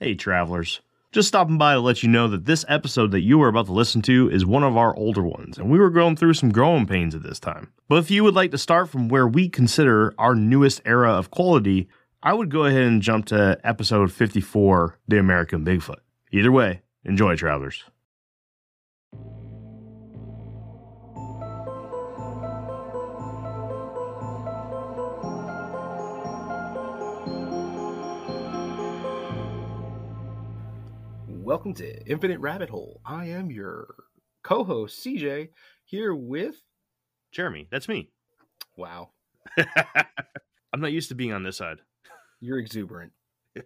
Hey, travelers. Just stopping by to let you know that this episode that you are about to listen to is one of our older ones, and we were going through some growing pains at this time. But if you would like to start from where we consider our newest era of quality, I would go ahead and jump to episode 54 The American Bigfoot. Either way, enjoy, travelers. Welcome to Infinite Rabbit Hole. I am your co-host CJ here with Jeremy, that's me. wow, I'm not used to being on this side. you're exuberant.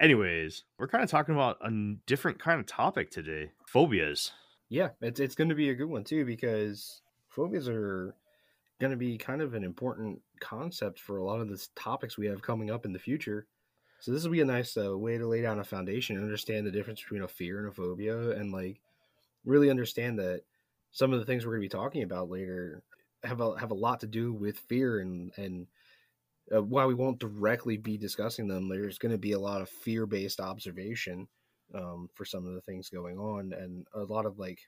Anyways, we're kind of talking about a different kind of topic today phobias. Yeah, it's it's going to be a good one too because phobias are going to be kind of an important concept for a lot of the topics we have coming up in the future. So this will be a nice uh, way to lay down a foundation and understand the difference between a fear and a phobia, and like really understand that some of the things we're going to be talking about later have a have a lot to do with fear and and uh, while we won't directly be discussing them, there's going to be a lot of fear based observation um, for some of the things going on, and a lot of like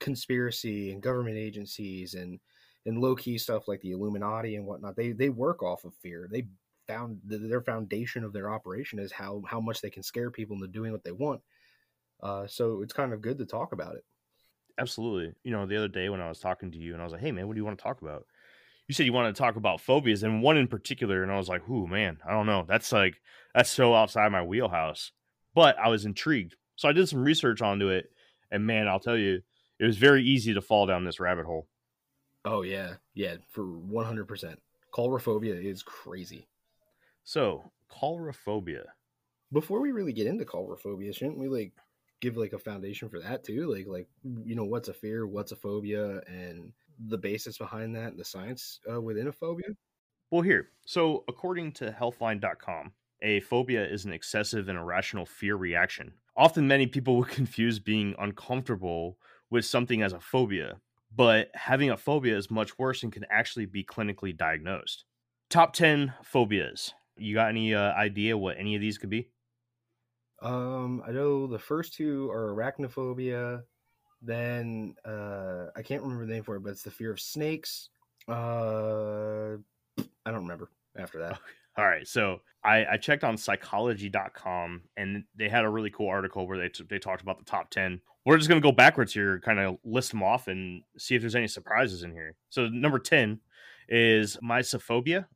conspiracy and government agencies and and low key stuff like the Illuminati and whatnot. They they work off of fear. They found their foundation of their operation is how how much they can scare people into doing what they want. Uh, so it's kind of good to talk about it. Absolutely. You know, the other day when I was talking to you and I was like, hey, man, what do you want to talk about? You said you wanted to talk about phobias and one in particular. And I was like, ooh, man, I don't know. That's like, that's so outside my wheelhouse. But I was intrigued. So I did some research onto it. And man, I'll tell you, it was very easy to fall down this rabbit hole. Oh yeah, yeah, for one hundred percent. Coulrophobia is crazy. So, coulrophobia. before we really get into coulrophobia, shouldn't we like give like a foundation for that too? Like like you know what's a fear, what's a phobia, and the basis behind that, and the science uh, within a phobia. Well, here. So, according to healthline.com, a phobia is an excessive and irrational fear reaction. Often, many people would confuse being uncomfortable with something as a phobia, but having a phobia is much worse and can actually be clinically diagnosed. Top 10 phobias. You got any uh, idea what any of these could be? Um, I know the first two are arachnophobia. Then uh, I can't remember the name for it, but it's the fear of snakes. Uh, I don't remember after that. All right, so I, I checked on psychology.com and they had a really cool article where they, t- they talked about the top 10. We're just going to go backwards here, kind of list them off and see if there's any surprises in here. So, number 10 is mysophobia.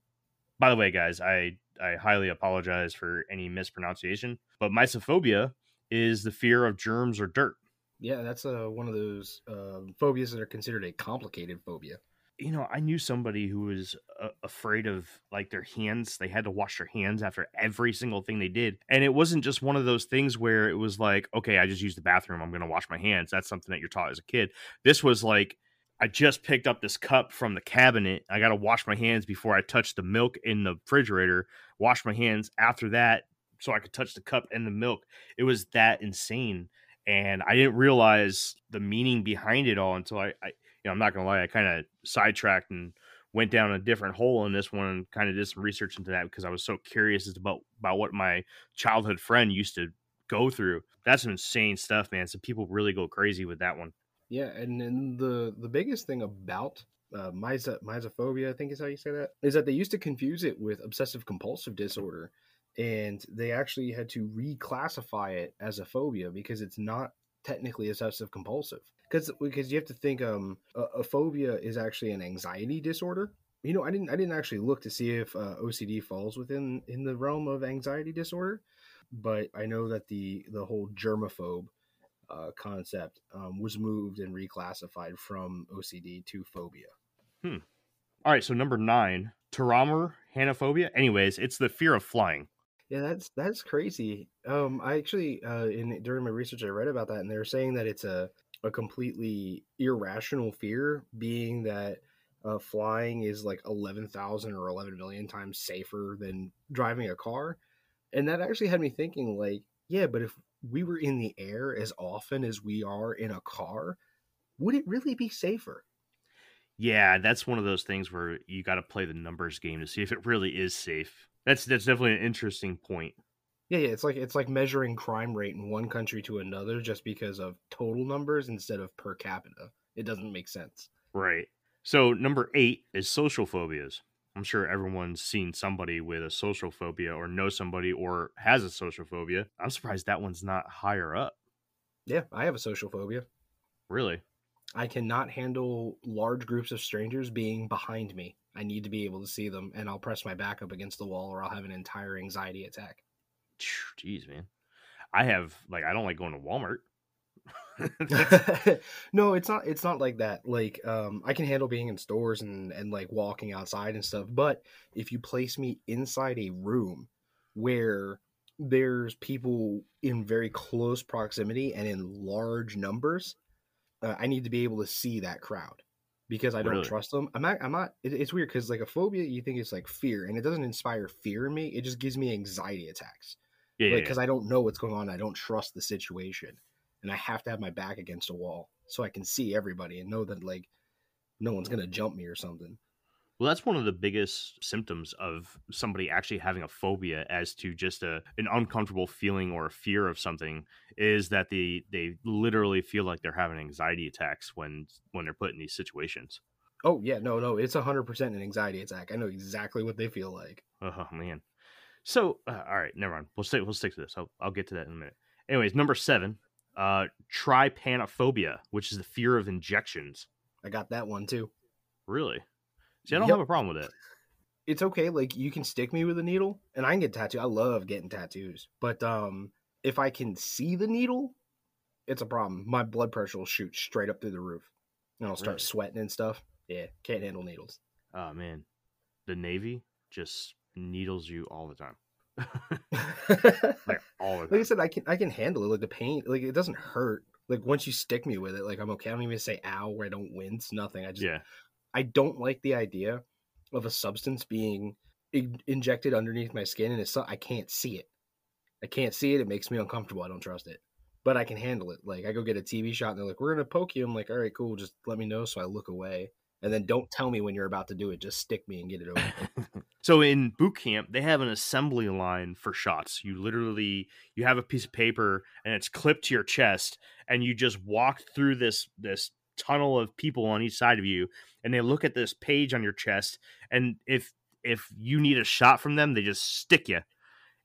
By the way, guys, I, I highly apologize for any mispronunciation, but mysophobia is the fear of germs or dirt. Yeah, that's uh, one of those uh, phobias that are considered a complicated phobia. you know, I knew somebody who was uh, afraid of like their hands. They had to wash their hands after every single thing they did. And it wasn't just one of those things where it was like, okay, I just used the bathroom. I'm going to wash my hands. That's something that you're taught as a kid. This was like, I just picked up this cup from the cabinet. I got to wash my hands before I touch the milk in the refrigerator, wash my hands after that so I could touch the cup and the milk. It was that insane. And I didn't realize the meaning behind it all until I, I you know, I'm not gonna lie, I kind of sidetracked and went down a different hole in this one and kind of did some research into that because I was so curious about about what my childhood friend used to go through. That's some insane stuff, man. So people really go crazy with that one. Yeah, and then the the biggest thing about uh, myso- mysophobia, I think is how you say that, is that they used to confuse it with obsessive compulsive disorder, and they actually had to reclassify it as a phobia because it's not technically obsessive compulsive. Because because you have to think um a, a phobia is actually an anxiety disorder. You know, I didn't I didn't actually look to see if uh, OCD falls within in the realm of anxiety disorder, but I know that the the whole germaphobe uh, concept um, was moved and reclassified from OCD to phobia. All right, so number nine, Taramer hanophobia. Anyways, it's the fear of flying. Yeah, that's that's crazy. Um, I actually uh, in during my research I read about that, and they're saying that it's a a completely irrational fear, being that uh, flying is like eleven thousand or eleven million times safer than driving a car, and that actually had me thinking, like, yeah, but if we were in the air as often as we are in a car, would it really be safer? Yeah, that's one of those things where you got to play the numbers game to see if it really is safe. That's that's definitely an interesting point. Yeah, yeah, it's like it's like measuring crime rate in one country to another just because of total numbers instead of per capita. It doesn't make sense. Right. So number eight is social phobias. I'm sure everyone's seen somebody with a social phobia or knows somebody or has a social phobia. I'm surprised that one's not higher up. Yeah, I have a social phobia. Really? I cannot handle large groups of strangers being behind me. I need to be able to see them, and I'll press my back up against the wall, or I'll have an entire anxiety attack. Jeez, man. I have like I don't like going to Walmart. no, it's not. It's not like that. Like, um, I can handle being in stores and and like walking outside and stuff. But if you place me inside a room where there's people in very close proximity and in large numbers, uh, I need to be able to see that crowd because I don't Really? trust them. I'm not. I'm not. It, it's weird because like a phobia, you think it's like fear, and it doesn't inspire fear in me. It just gives me anxiety attacks Yeah, yeah, like because I don't know what's going on. I don't trust the situation, and I have to have my back against a wall so I can see everybody and know that like no one's gonna jump me or something. Well, that's one of the biggest symptoms of somebody actually having a phobia as to just a an uncomfortable feeling or a fear of something is that they they literally feel like they're having anxiety attacks when when they're put in these situations. Oh yeah, no, no, it's hundred percent an anxiety attack. I know exactly what they feel like. Oh man. So uh, all right, never mind. We'll stick we'll stick to this. I'll I'll get to that in a minute. Anyways, number seven, uh, trypanophobia, which is the fear of injections. I got that one too. Really? See, I don't Yep. have a problem with it. It's okay. Like you can stick me with a needle, and I can get tattooed. I love getting tattoos, but um, if I can see the needle, it's a problem. My blood pressure will shoot straight up through the roof, and I'll start Really? sweating and stuff. Yeah, can't handle needles. Oh man, the Navy just needles you all the time, like all like I said, I can I can handle it. Like the pain, like it doesn't hurt. Like once you stick me with it, like I'm okay. I don't even say ow where I don't wince. Nothing. I just Yeah, I don't like the idea of a substance being in- injected underneath my skin, and it's so, I can't see it. I can't see it. It makes me uncomfortable. I don't trust it, but I can handle it. Like I go get a TB shot, and they're like, "We're gonna poke you." I'm like, "All right, cool. Just let me know." So I look away, and then don't tell me when you're about to do it. Just stick me and get it over. so in boot camp, they have an assembly line for shots. You literally you have a piece of paper and it's clipped to your chest, and you just walk through this this tunnel of people on each side of you, and they look at this page on your chest, and if if you need a shot from them, they just stick you.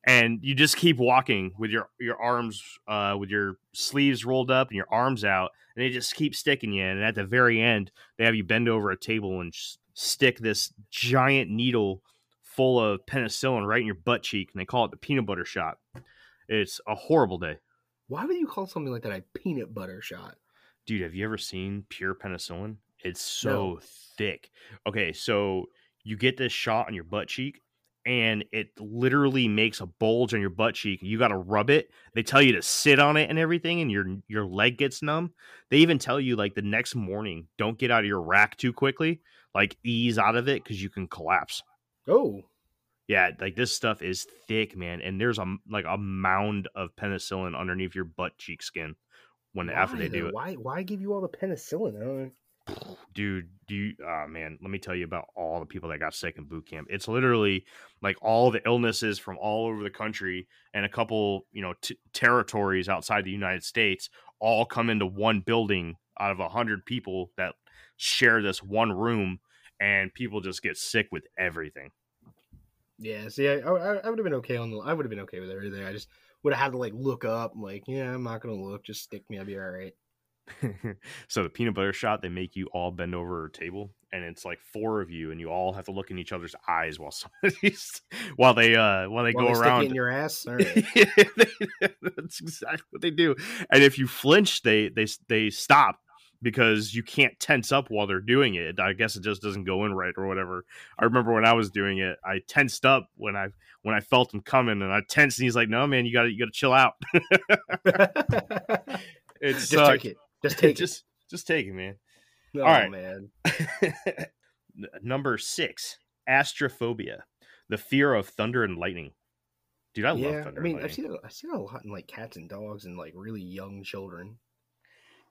And you just keep walking with your your arms, uh, with your sleeves rolled up and your arms out, and they just keep sticking you. And at the very end, they have you bend over a table and stick this giant needle full of penicillin right in your butt cheek, and they call it the peanut butter shot. It's a horrible day, Why would you call something like that a peanut butter shot? dude. Have you ever seen pure penicillin? It's so No. thick. Okay, so you get this shot on your butt cheek. And it literally makes a bulge on your butt cheek. You got to rub it. They tell you to sit on it and everything, and your your leg gets numb. They even tell you like the next morning, don't get out of your rack too quickly. Like ease out of it because you can collapse. Oh, Yeah, like this stuff is thick, man, and there's a like a mound of penicillin underneath your butt cheek skin when after they do though? it. Why? Why give you all the penicillin? Dude, do you oh man, let me tell you about all the people that got sick in boot camp. It's literally like all the illnesses from all over the country and a couple, you know, t- territories outside the United States all come into one building out of a hundred people that share this one room, and people just get sick with everything. Yeah, see, I, I, I would have been okay on the. I would have been okay with everything. I just would have had to like look up. Like, yeah, I'm not gonna look. Just stick me. I'll be all right. so the peanut butter shot, they make you all bend over a table, and it's like four of you, and you all have to look in each other's eyes while somebody's while they uh while they While go they stick it around. in your ass. Right. That's exactly what they do. And if you flinch, they they they stop because you can't tense up while they're doing it. I guess it just doesn't go in right or whatever. I remember when I was doing it, I tensed up when I when I felt him coming, and I tensed, and he's like, "No, man, you got to you got to chill out." It just sucked. it. Just take just just take it, man. Oh all right. man. Number six, astrophobia, the fear of thunder and lightning. Dude, I love thunder. I mean, I've seen it. I've seen it a lot in like cats and dogs and like really young children.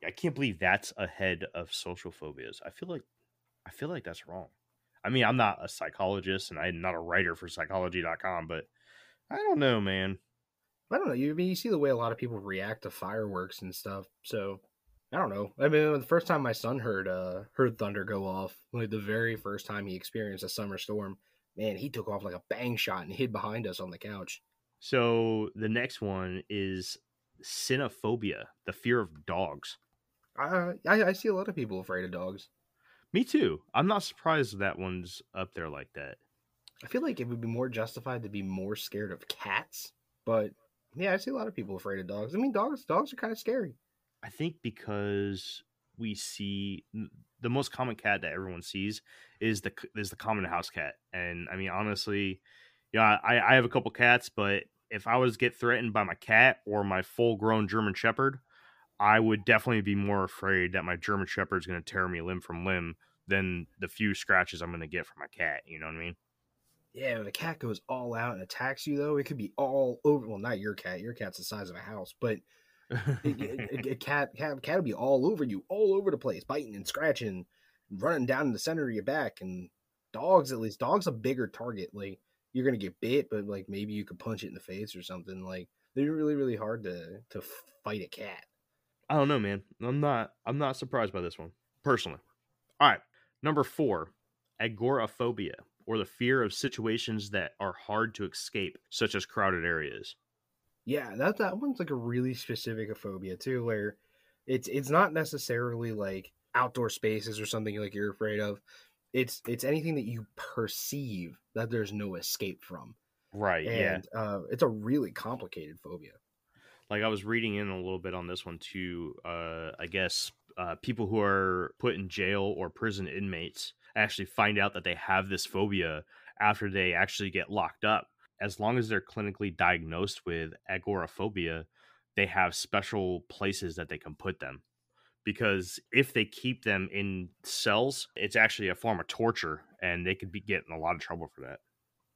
I can't believe that's ahead of social phobias. I feel like I feel like that's wrong. I mean, I'm not a psychologist and I'm not a writer for psychology.com, but I don't know, man. I don't know. You I mean you see the way a lot of people react to fireworks and stuff. So I don't know. I mean, the first time my son heard uh heard thunder go off, like the very first time he experienced a summer storm, man, he took off like a bang shot and hid behind us on the couch. So the next one is cynophobia, the fear of dogs. I, I I see a lot of people afraid of dogs. Me too. I'm not surprised that one's up there like that. I feel like it would be more justified to be more scared of cats, but yeah, I see a lot of people afraid of dogs. I mean, dogs dogs are kind of scary. I think because we see the most common cat that everyone sees is the is the common house cat, and I mean honestly, yeah, I, I have a couple cats, but if I was get threatened by my cat or my full grown German Shepherd, I would definitely be more afraid that my German Shepherd is going to tear me limb from limb than the few scratches I'm going to get from my cat. You know what I mean? Yeah, when a cat goes all out and attacks you, though, it could be all over. Well, not your cat. Your cat's the size of a house, but a, cat, cat, cat will be all over you, all over the place, biting and scratching, running down the center of your back. And dogs, at least, dogs a bigger target. Like you're gonna get bit, but like maybe you could punch it in the face or something. Like they're really, really hard to to fight a cat. I don't know, man. I'm not. I'm not surprised by this one personally. All right, number four, agoraphobia, or the fear of situations that are hard to escape, such as crowded areas. Yeah, that that one's like a really specific phobia too, where it's it's not necessarily like outdoor spaces or something like you're afraid of. It's it's anything that you perceive that there's no escape from. Right. And yeah. uh, it's a really complicated phobia. Like I was reading in a little bit on this one too. Uh, I guess uh, people who are put in jail or prison inmates actually find out that they have this phobia after they actually get locked up. As long as they're clinically diagnosed with agoraphobia, they have special places that they can put them. Because if they keep them in cells, it's actually a form of torture and they could be getting a lot of trouble for that.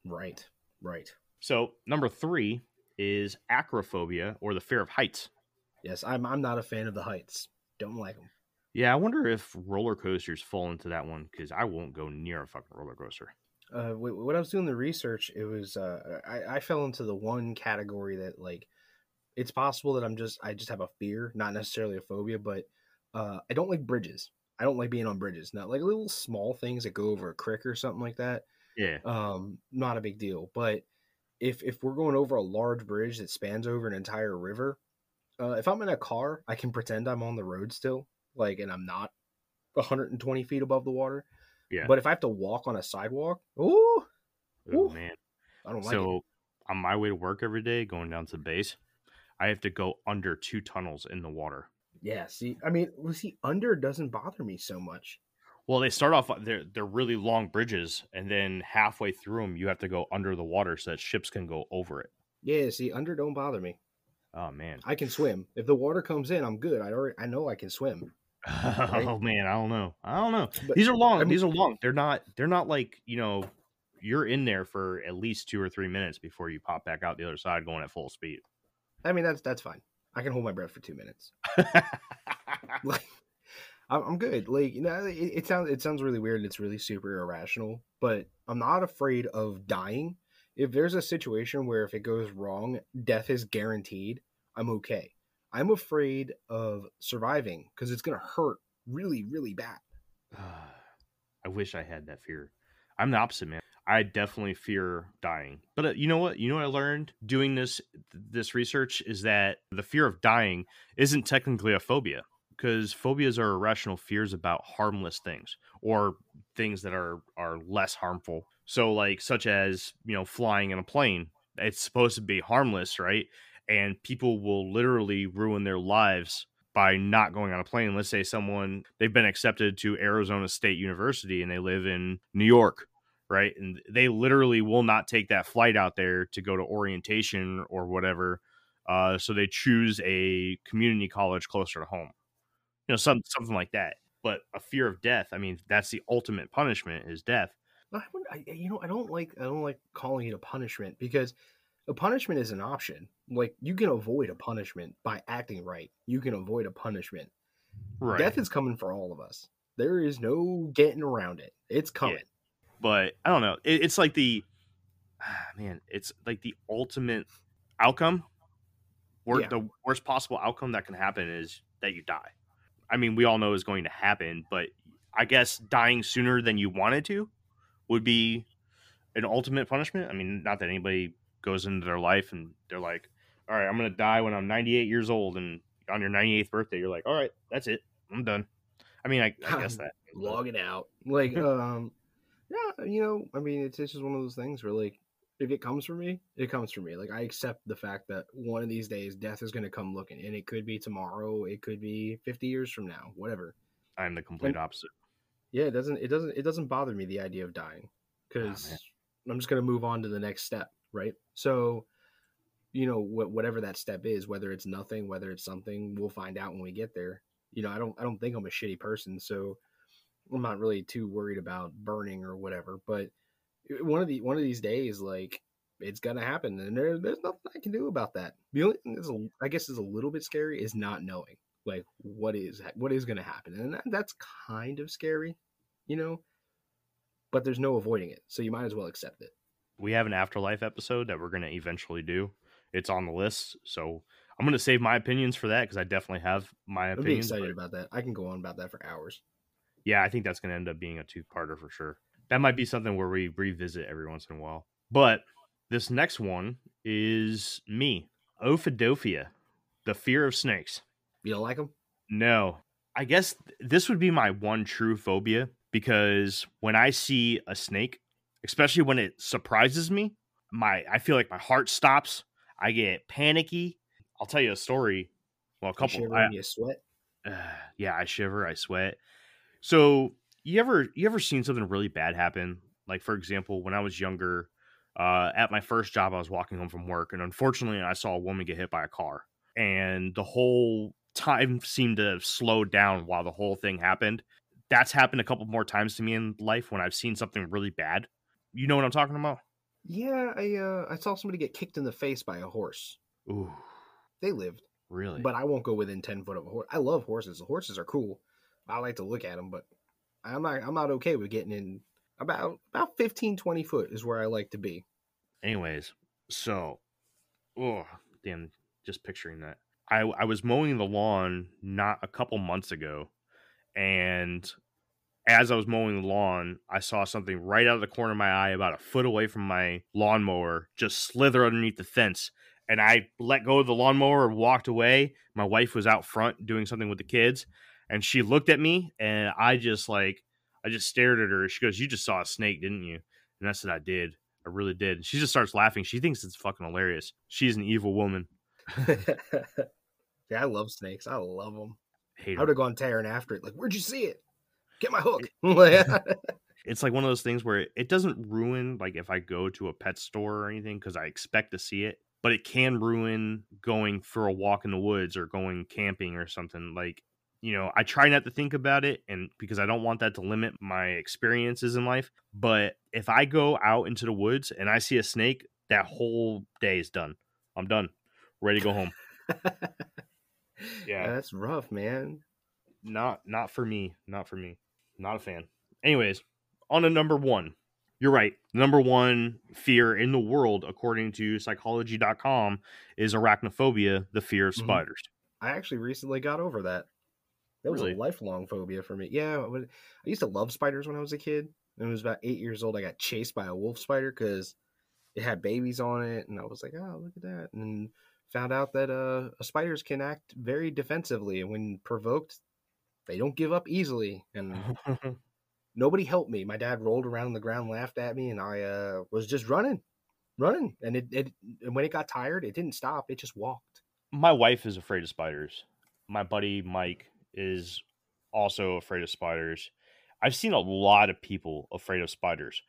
Right, right. So, number three is acrophobia or the fear of heights. Yes, I'm, I'm not a fan of the heights. Don't like them. Yeah, I wonder if roller coasters fall into that one because I won't go near a fucking roller coaster. Uh, when I was doing the research, it was uh, I, I fell into the one category that like it's possible that I'm just I just have a fear, not necessarily a phobia, but uh, I don't like bridges. I don't like being on bridges. Not like little small things that go over a creek or something like that. Yeah. Um, not a big deal. But if if we're going over a large bridge that spans over an entire river, uh, if I'm in a car, I can pretend I'm on the road still like, and I'm not 120 feet above the water. Yeah. But if I have to walk on a sidewalk, ooh, oh man, I don't like it. so it. on my way to work every day, going down to the base, I have to go under two tunnels in the water. Yeah. See, I mean, well, see, under doesn't bother me so much. Well, they start off uh, they're they're really long bridges, and then halfway through them, you have to go under the water so that ships can go over it. Yeah. See, under don't bother me. Oh man, I can swim. If the water comes in, I'm good. I already I know I can swim. Oh, right? Oh man, I don't know. I don't know. But, these are long. I mean, these are long. They're not. They're not like you know. You're in there for at least two or three minutes before you pop back out the other side, going at full speed. I mean, that's that's fine. I can hold my breath for two minutes. like, I'm good. Like, you know, it, it sounds it sounds really weird. and It's really super irrational, but I'm not afraid of dying. If there's a situation where if it goes wrong, death is guaranteed, I'm okay. I'm afraid of surviving because it's going to hurt really, really bad. I wish I had that fear. I'm the opposite, man. I definitely fear dying. But uh, you know what? You know what I learned doing this this research is that the fear of dying isn't technically a phobia because phobias are irrational fears about harmless things or things that are are less harmful. So like such as, you know, flying in a plane. It's supposed to be harmless, right? And people will literally ruin their lives by not going on a plane. Let's say someone they've been accepted to Arizona State University and they live in New York, right? And they literally will not take that flight out there to go to orientation or whatever. Uh, so they choose a community college closer to home, you know, some something like that. But a fear of death, I mean, that's the ultimate punishment is death. I, I, you know, I don't like I don't like calling it a punishment because a punishment is an option. Like you can avoid a punishment by acting right. You can avoid a punishment. Right. Death is coming for all of us. There is no getting around it. It's coming. Yeah. But I don't know. It, it's like the ah, man. It's like the ultimate outcome Wor- Yeah. The worst possible outcome that can happen is that you die. I mean, we all know is going to happen, but I guess dying sooner than you wanted to would be an ultimate punishment. I mean, not that anybody goes into their life and they're like, "All right, I'm going to die when I'm 98 years old," and on your 98th birthday, you're like, "All right, that's it, I'm done." I mean, I, I guess that. log it out. Like, um, yeah, you know, I mean, it's, it's just one of those things where, like, if it comes for me, it comes for me. Like, I accept the fact that one of these days death is going to come looking, and it could be tomorrow, it could be 50 years from now, whatever. I'm the complete opposite. Yeah, it doesn't, it doesn't, it doesn't bother me the idea of dying because man. I'm just going to move on to the next step, right? So, you know, wh- whatever that step is, whether it's nothing, whether it's something, we'll find out when we get there. You know, I don't, I don't think I'm a shitty person, so I'm not really too worried about burning or whatever. But one of the one of these days, like it's gonna happen, and there, there's nothing I can do about that. The only thing that's, a, I guess, is a little bit scary is not knowing, like what is what is gonna happen, and that, that's kind of scary, you know. But there's no avoiding it, so you might as well accept it. We have an afterlife episode that we're going to eventually do. It's on the list, so I'm going to save my opinions for that because I definitely have my be opinions. excited but- about that. I can go on about that for hours. yeah, I think that's going to end up being a two-parter for sure. That might be something where we revisit every once in a while. But this next one is me, Ophidiophobia, the fear of snakes. You don't like them? No, I guess th- this would be my one true phobia because when I see a snake, especially when it surprises me, my I feel like my heart stops. I get panicky. I'll tell you a story. Well, a You couple. shiver I, and you sweat. uh, yeah, I shiver, I sweat. So you ever you ever seen something really bad happen? Like for example, when I was younger, uh, at my first job, I was walking home from work, and unfortunately, I saw a woman get hit by a car, and the whole time seemed to have slowed down while the whole thing happened. That's happened a couple more times to me in life when I've seen something really bad. You know what I'm talking about? Yeah, I uh, I saw somebody get kicked in the face by a horse. Ooh, They lived, really? but I won't go within ten foot of a horse. I love horses. The horses are cool. I like to look at them, but I'm not. I'm not okay with getting in about about 15, 20 foot is where I like to be. anyways so oh damn just picturing that i i was mowing the lawn not a couple months ago and as i was mowing the lawn i saw something right out of the corner of my eye about a foot away from my lawnmower just slither underneath the fence and i let go of the lawnmower and walked away my wife was out front doing something with the kids and she looked at me and i just like i just stared at her she goes you just saw a snake didn't you and i said i did I really did. And She just starts laughing. She thinks it's fucking hilarious. She's an evil woman. yeah, I love snakes. I love them. Hate I would have gone tearing after it. Like, where'd you see it? Get my hook. It's like one of those things where it doesn't ruin like if I go to a pet store or anything because I expect to see it, but it can ruin going for a walk in the woods or going camping or something. Like, you know, I try not to think about it and because I don't want that to limit my experiences in life. But if I go out into the woods and I see a snake, that whole day is done. I'm done. Ready to go home. Yeah. that's rough, man. not not for me not for me not a fan anyways on to number one you're right number one fear in the world according to psychology.com is arachnophobia the fear of Mhm. spiders I actually recently got over that. That was Really? a lifelong phobia for me. Yeah, I would- I used to love spiders when I was a kid. And it was about eight years old. I got chased by a wolf spider because it had babies on it, and I was like, "Oh, look at that!" And then found out that uh, spiders can act very defensively, and when provoked, they don't give up easily. And nobody helped me. My dad rolled around on the ground, laughed at me, and I uh, was just running, running. And it, it, and when it got tired, it didn't stop. It just walked. my wife is afraid of spiders my buddy mike is also afraid of spiders i've seen a lot of people afraid of spiders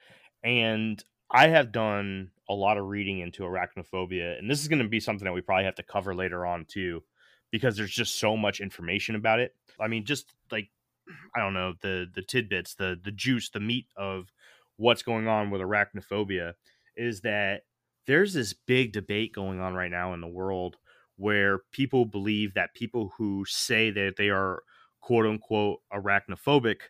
and i have done a lot of reading into arachnophobia and this is going to be something that we probably have to cover later on too because there's just so much information about it i mean just like i don't know the the tidbits the the juice the meat of what's going on with arachnophobia is that there's this big debate going on right now in the world where people believe that people who say that they are quote unquote arachnophobic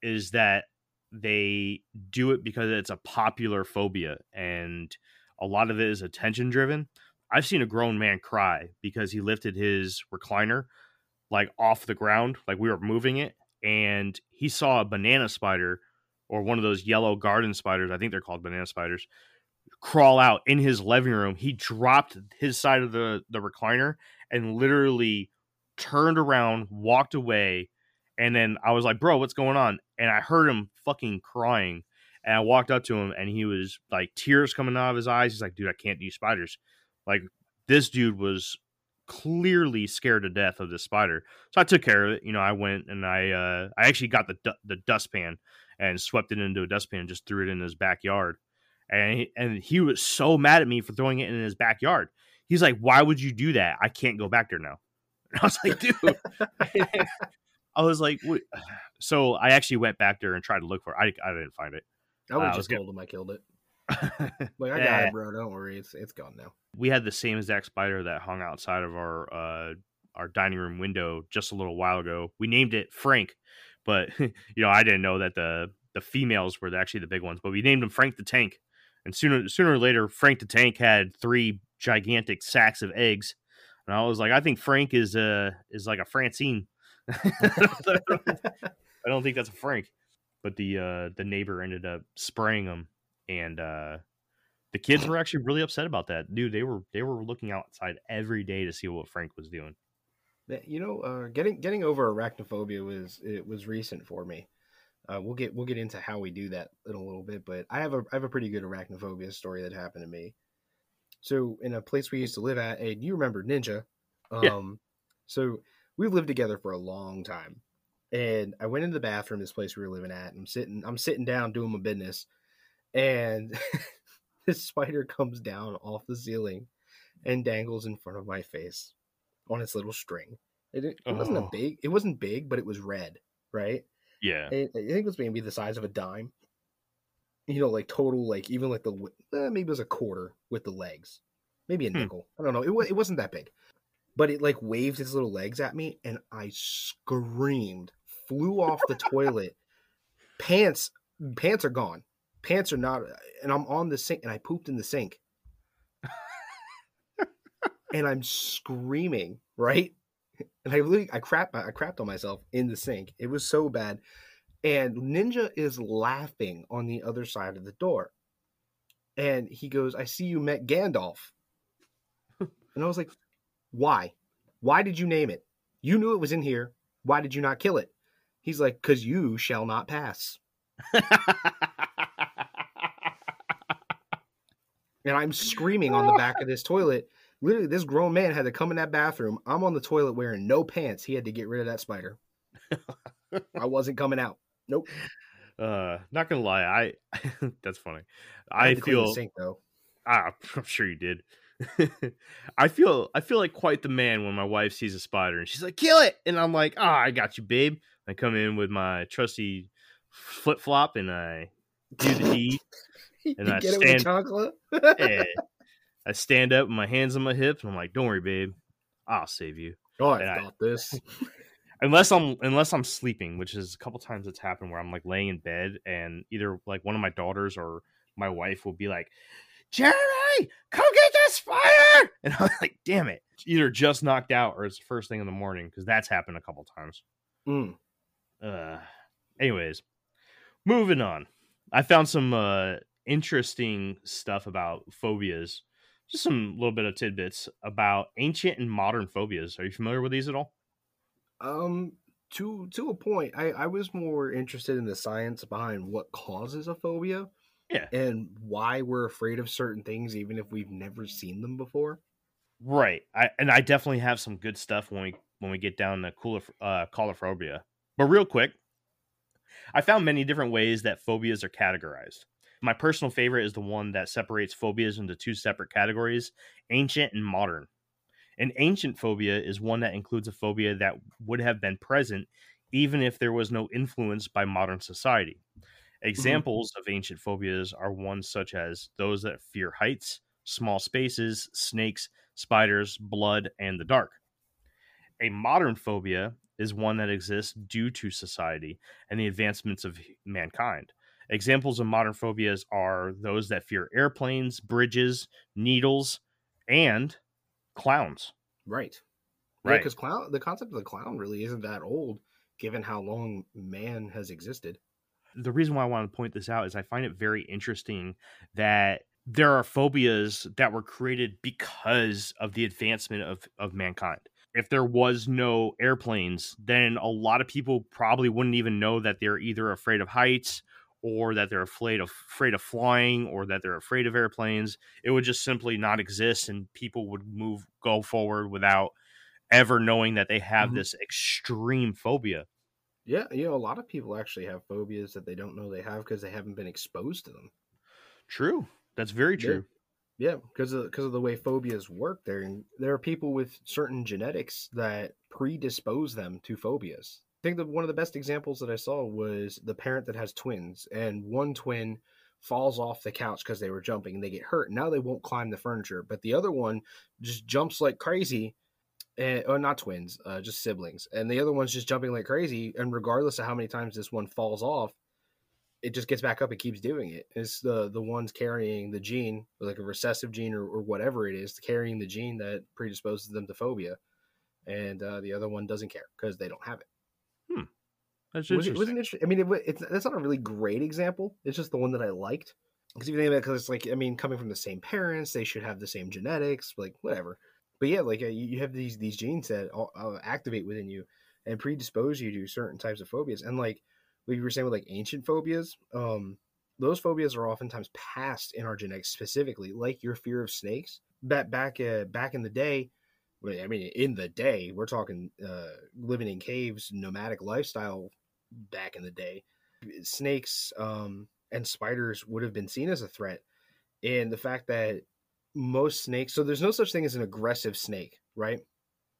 is that they do it because it's a popular phobia and a lot of it is attention driven. I've seen a grown man cry because he lifted his recliner like off the ground, like we were moving it, and he saw a banana spider or one of those yellow garden spiders. I think they're called banana spiders. Crawl out in his living room. He dropped his side of the the recliner and literally turned around, walked away, and then I was like, "Bro, what's going on?" And I heard him fucking crying. And I walked up to him, and he was like tears coming out of his eyes. He's like, "Dude, I can't do spiders." Like this dude was clearly scared to death of this spider. So I took care of it. You know, I went and I uh, I actually got the the dustpan and swept it into a dustpan and just threw it in his backyard. And he, and he was so mad at me for throwing it in his backyard. He's like, "Why would you do that? I can't go back there now." And I was like, "Dude." I was like, what? so I actually went back there and tried to look for it. I I didn't find it. I would Uh, I have was just told him I killed it. Like I got it, bro. Don't worry, it's it's gone now. we had the same exact spider that hung outside of our uh our dining room window just a little while ago. We named it Frank, but you know I didn't know that the the females were actually the big ones. But we named him Frank the Tank, and sooner sooner or later Frank the Tank had three gigantic sacks of eggs, and I was like, I think Frank is uh is like a Francine. I don't think that's a Frank, but the uh the neighbor ended up spraying them, and uh the kids were actually really upset about that, dude. They were they were looking outside every day to see what Frank was doing. You know, uh, getting getting over arachnophobia was it was recent for me. Uh, we'll get we'll get into how we do that in a little bit, but I have a I have a pretty good arachnophobia story that happened to me. So in a place we used to live at, and you remember Ninja, um, Yeah. so we've lived together for a long time. And I went into the bathroom, this place we were living at, and I'm sitting I'm sitting down doing my business, and this spider comes down off the ceiling and dangles in front of my face on its little string. It, it wasn't a Oh. big. It wasn't big, but it was red, right? Yeah, I, I think it was maybe the size of a dime. You know, like total, like even like the eh, maybe it was a quarter with the legs, maybe a Hmm. nickel. I don't know. It it wasn't that big, but it like waved its little legs at me, and I screamed, flew off the toilet. Pants, pants are gone. Pants are not, and I'm on the sink, and I pooped in the sink. and I'm screaming, right? And I literally, I crap, I crapped on myself in the sink. It was so bad. And Ninja is laughing on the other side of the door. And he goes, I see you met Gandalf. and I was like, why? Why did you name it? You knew it was in here. Why did you not kill it? He's like, because you shall not pass. And I'm screaming on the back of this toilet. Literally, this grown man had to come in that bathroom. I'm on the toilet wearing no pants. He had to get rid of that spider. I wasn't coming out. Nope. uh, not gonna lie, I that's funny. I, I had to clean the feel sink though. ah, I'm sure you did. I feel I feel like quite the man when my wife sees a spider and she's like, "Kill it!" and I'm like, "Ah, I got you, babe." I come in with my trusty flip flop and I do the deed. And I get it with stand- chocolate. Yeah. I stand up with my hands on my hips and I'm like, "Don't worry, babe, I'll save you." oh, I and I- got this. unless I'm unless I'm sleeping, which is a couple times it's happened where I'm like laying in bed and either like one of my daughters or my wife will be like, Jeremy, come get this fire!" and I'm like, damn it, either just knocked out or it's the first thing in the morning because that's happened a couple times. Mm. Uh, anyways, moving on. I found some uh interesting stuff about phobias. Just some little bit of tidbits about ancient and modern phobias. Are you familiar with these at all? Um, to to a point, I I was more interested in the science behind what causes a phobia. Yeah. And why we're afraid of certain things, even if we've never seen them before. Right. I and I definitely have some good stuff when we when we get down to cooler uh coulrophobia. But real quick, I found many different ways that phobias are categorized. My personal favorite is the one that separates phobias into two separate categories, ancient and modern. An ancient phobia is one that includes a phobia that would have been present even if there was no influence by modern society. Mm-hmm. Examples of ancient phobias are ones such as those that fear heights, small spaces, snakes, spiders, blood, and the dark. A modern phobia is one that exists due to society and the advancements of mankind. Examples of modern phobias are those that fear airplanes, bridges, needles, and clowns. Right. Right. Because clown, the concept of the clown really isn't that old, given how long man has existed. the reason why I want to point this out is I find it very interesting that there are phobias that were created because of the advancement of, of mankind. If there was no airplanes, then a lot of people probably wouldn't even know that they're either afraid of heights or that they're afraid of afraid of flying or that they're afraid of airplanes. It would just simply not exist and people would move go forward without ever knowing that they have Mhm. this extreme phobia. Yeah, you know, a lot of people actually have phobias that they don't know they have because they haven't been exposed to them. True. That's very true. Yeah, because of because of the way phobias work. There, and there are people with certain genetics that predispose them to phobias. I think that one of the best examples that I saw was the parent that has twins, and one twin falls off the couch because they were jumping and they get hurt. Now they won't climb the furniture, but the other one just jumps like crazy. And, oh, not twins, uh, just siblings. And the other one's just jumping like crazy. And regardless of how many times this one falls off, it just gets back up and keeps doing it. It's the the ones carrying the gene, like a recessive gene or, or whatever it is, carrying the gene that predisposes them to phobia, and uh, the other one doesn't care because they don't have it. That's Was it, interesting. was it interesting? I mean, it, it's that's not a really great example. It's just the one that I liked because if you think about it, because it's like I mean, coming from the same parents, they should have the same genetics, like whatever. But yeah, like uh, you, have these these genes that all, uh, activate within you and predispose you to certain types of phobias, and like what you were saying with like ancient phobias, um, those phobias are oftentimes passed in our genetics specifically, like your fear of snakes. Back back uh, back in the day, I mean, in the day, we're talking uh, living in caves, nomadic lifestyle. Back in the day, snakes um, and spiders would have been seen as a threat, and the fact that most snakes, so there's no such thing as an aggressive snake, right?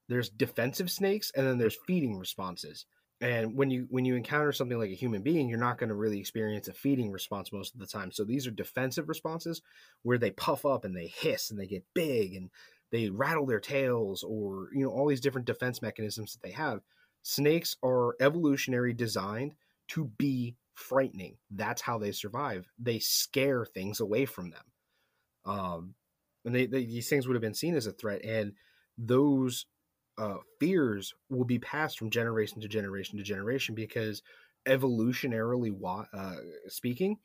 There's defensive snakes, and then there's feeding responses and when you when you encounter something like a human being you're not going to really experience a feeding response most of the time so these are defensive responses where they puff up and they hiss and they get big and they rattle their tails or you know all these different defense mechanisms that they have snakes are evolutionary designed to be frightening. That's how they survive. They scare things away from them. Um and they, they these things would have been seen as a threat and those uh, fears will be passed from generation to generation to generation because evolutionarily uh, speaking,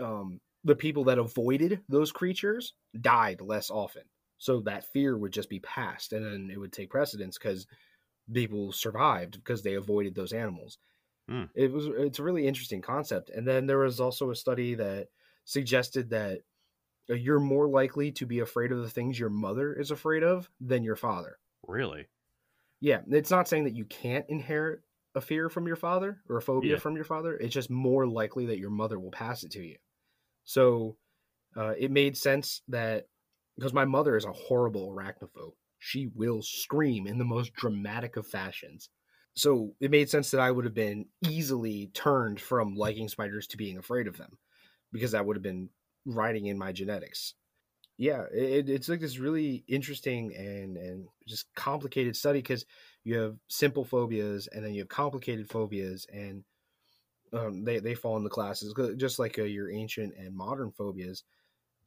um, the people that avoided those creatures died less often. So that fear would just be passed, and then it would take precedence because people survived because they avoided those animals. Hmm. It was it's a really interesting concept. And then there was also a study that suggested that uh, you're more likely to be afraid of the things your mother is afraid of than your father. Really? Yeah, it's not saying that you can't inherit a fear from your father or a phobia Yeah. from your father. It's just more likely that your mother will pass it to you. So uh, it made sense that because my mother is a horrible arachnophobe, she will scream in the most dramatic of fashions. So it made sense that I would have been easily turned from liking spiders to being afraid of them because that would have been writing in my genetics yeah it, it's like this really interesting and and just complicated study because you have simple phobias and then you have complicated phobias and um, they, they fall in the classes just like uh, your ancient and modern phobias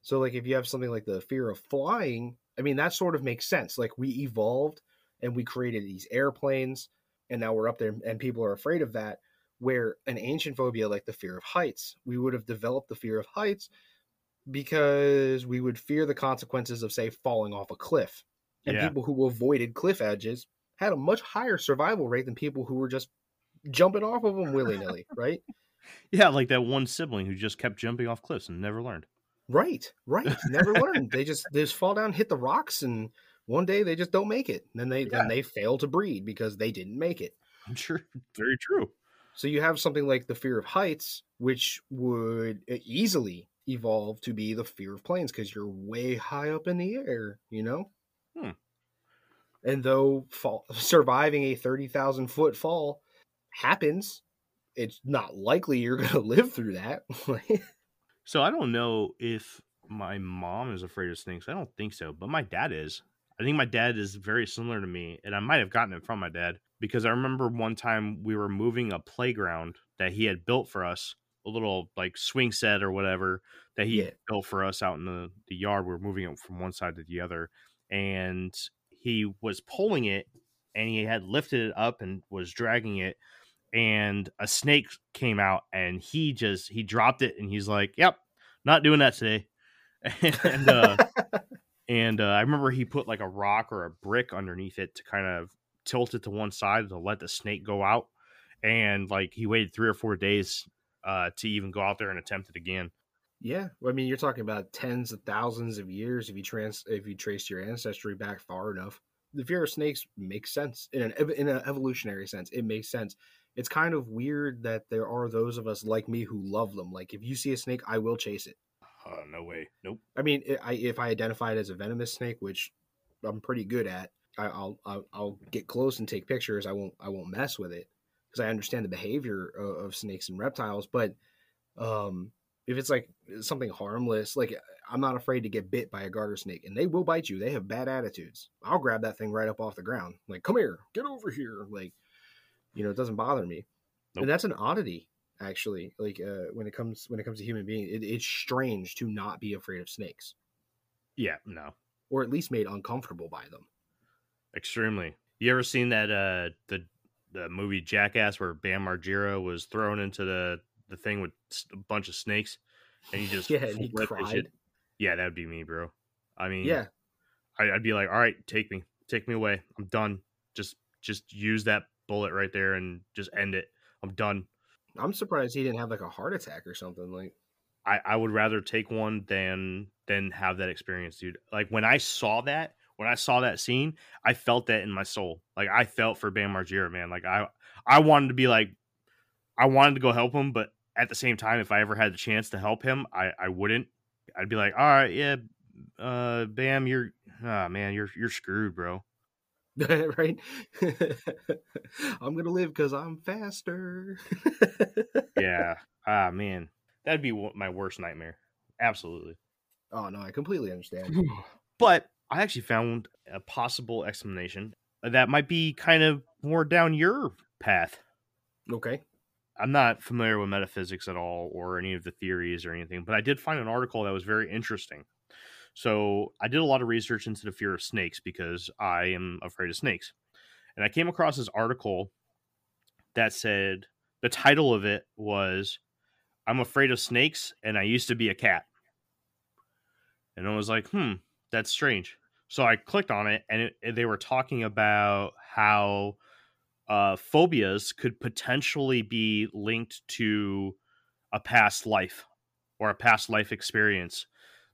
so like if you have something like the fear of flying i mean that sort of makes sense like we evolved and we created these airplanes and now we're up there and people are afraid of that where an ancient phobia like the fear of heights we would have developed the fear of heights because we would fear the consequences of say falling off a cliff and Yeah. people who avoided cliff edges had a much higher survival rate than people who were just jumping off of them willy-nilly right Yeah, like that one sibling who just kept jumping off cliffs and never learned. Right right never learned they just they just fall down hit the rocks and one day they just don't make it and then they Yeah. then they fail to breed because they didn't make it I'm sure. Very true. So you have something like the fear of heights, which would e, easily evolve to be the fear of planes because you're way high up in the air, you know? Hmm. And though fall, surviving a 30,000 foot fall happens, it's not likely you're going to live through that. So I don't know if my mom is afraid of snakes. I don't think so, but my dad is. I think my dad is very similar to me, and I might have gotten it from my dad because I remember one time we were moving a playground that he had built for us a little like swing set or whatever that he Yeah. built for us out in the, the yard. We are moving it from one side to the other, and he was pulling it, and he had lifted it up and was dragging it, and a snake came out, and he just he dropped it, and he's like, "Yep, not doing that today," and uh, and uh, I remember he put like a rock or a brick underneath it to kind of tilt it to one side to let the snake go out, and like he waited three or four days uh, to even go out there and attempt it again. Yeah, I mean, you're talking about tens of thousands of years if you trans if you trace your ancestry back far enough. The fear of snakes makes sense in an in an evolutionary sense. It makes sense. It's kind of weird that there are those of us like me who love them. Like if you see a snake, I will chase it. Uh, no way, nope. I mean, i if I identify it as a venomous snake, which I'm pretty good at, I, I'll, I'll I'll get close and take pictures. I won't I won't mess with it because I understand the behavior of, of snakes and reptiles. But um, if it's like something harmless, like I'm not afraid to get bit by a garter snake, and they will bite you. They have bad attitudes. I'll grab that thing right up off the ground, like come here, get over here, like you know, it doesn't bother me. Nope. And that's an oddity actually like uh, when it comes when it comes to human beings it, it's strange to not be afraid of snakes Yeah, no, or at least made uncomfortable by them extremely. You ever seen that uh the the movie Jackass where Bam Margera was thrown into the the thing with a bunch of snakes, and he just yeah he flipped his shit? cried Yeah, that'd be me, bro. I mean, yeah I, I'd be like, all right, take me, take me away. I'm done. Just just use that bullet right there and just end it. I'm done. i'm surprised he didn't have like a heart attack or something like I, I would rather take one than than have that experience, dude. Like when I saw that, when I saw that scene, I felt that in my soul. Like I felt for Bam Margera, man. Like I I wanted to be like I wanted to go help him, but at the same time, if I ever had the chance to help him, I, I wouldn't. I'd be like, all right, yeah, uh, Bam, you're ah man, you're you're screwed, bro. right i'm gonna live because i'm faster Yeah. ah man. That'd be my worst nightmare. Absolutely. oh no i completely understand But I actually found a possible explanation that might be kind of more down your path. okay I'm not familiar with metaphysics at all or any of the theories or anything, but I did find an article that was very interesting. So I did a lot of research into the fear of snakes because I am afraid of snakes. And I came across this article that said the title of it was I'm afraid of snakes and I used to be a cat. And I was like, hmm, that's strange. So I clicked on it and it, they were talking about how uh, phobias could potentially be linked to a past life or a past life experience.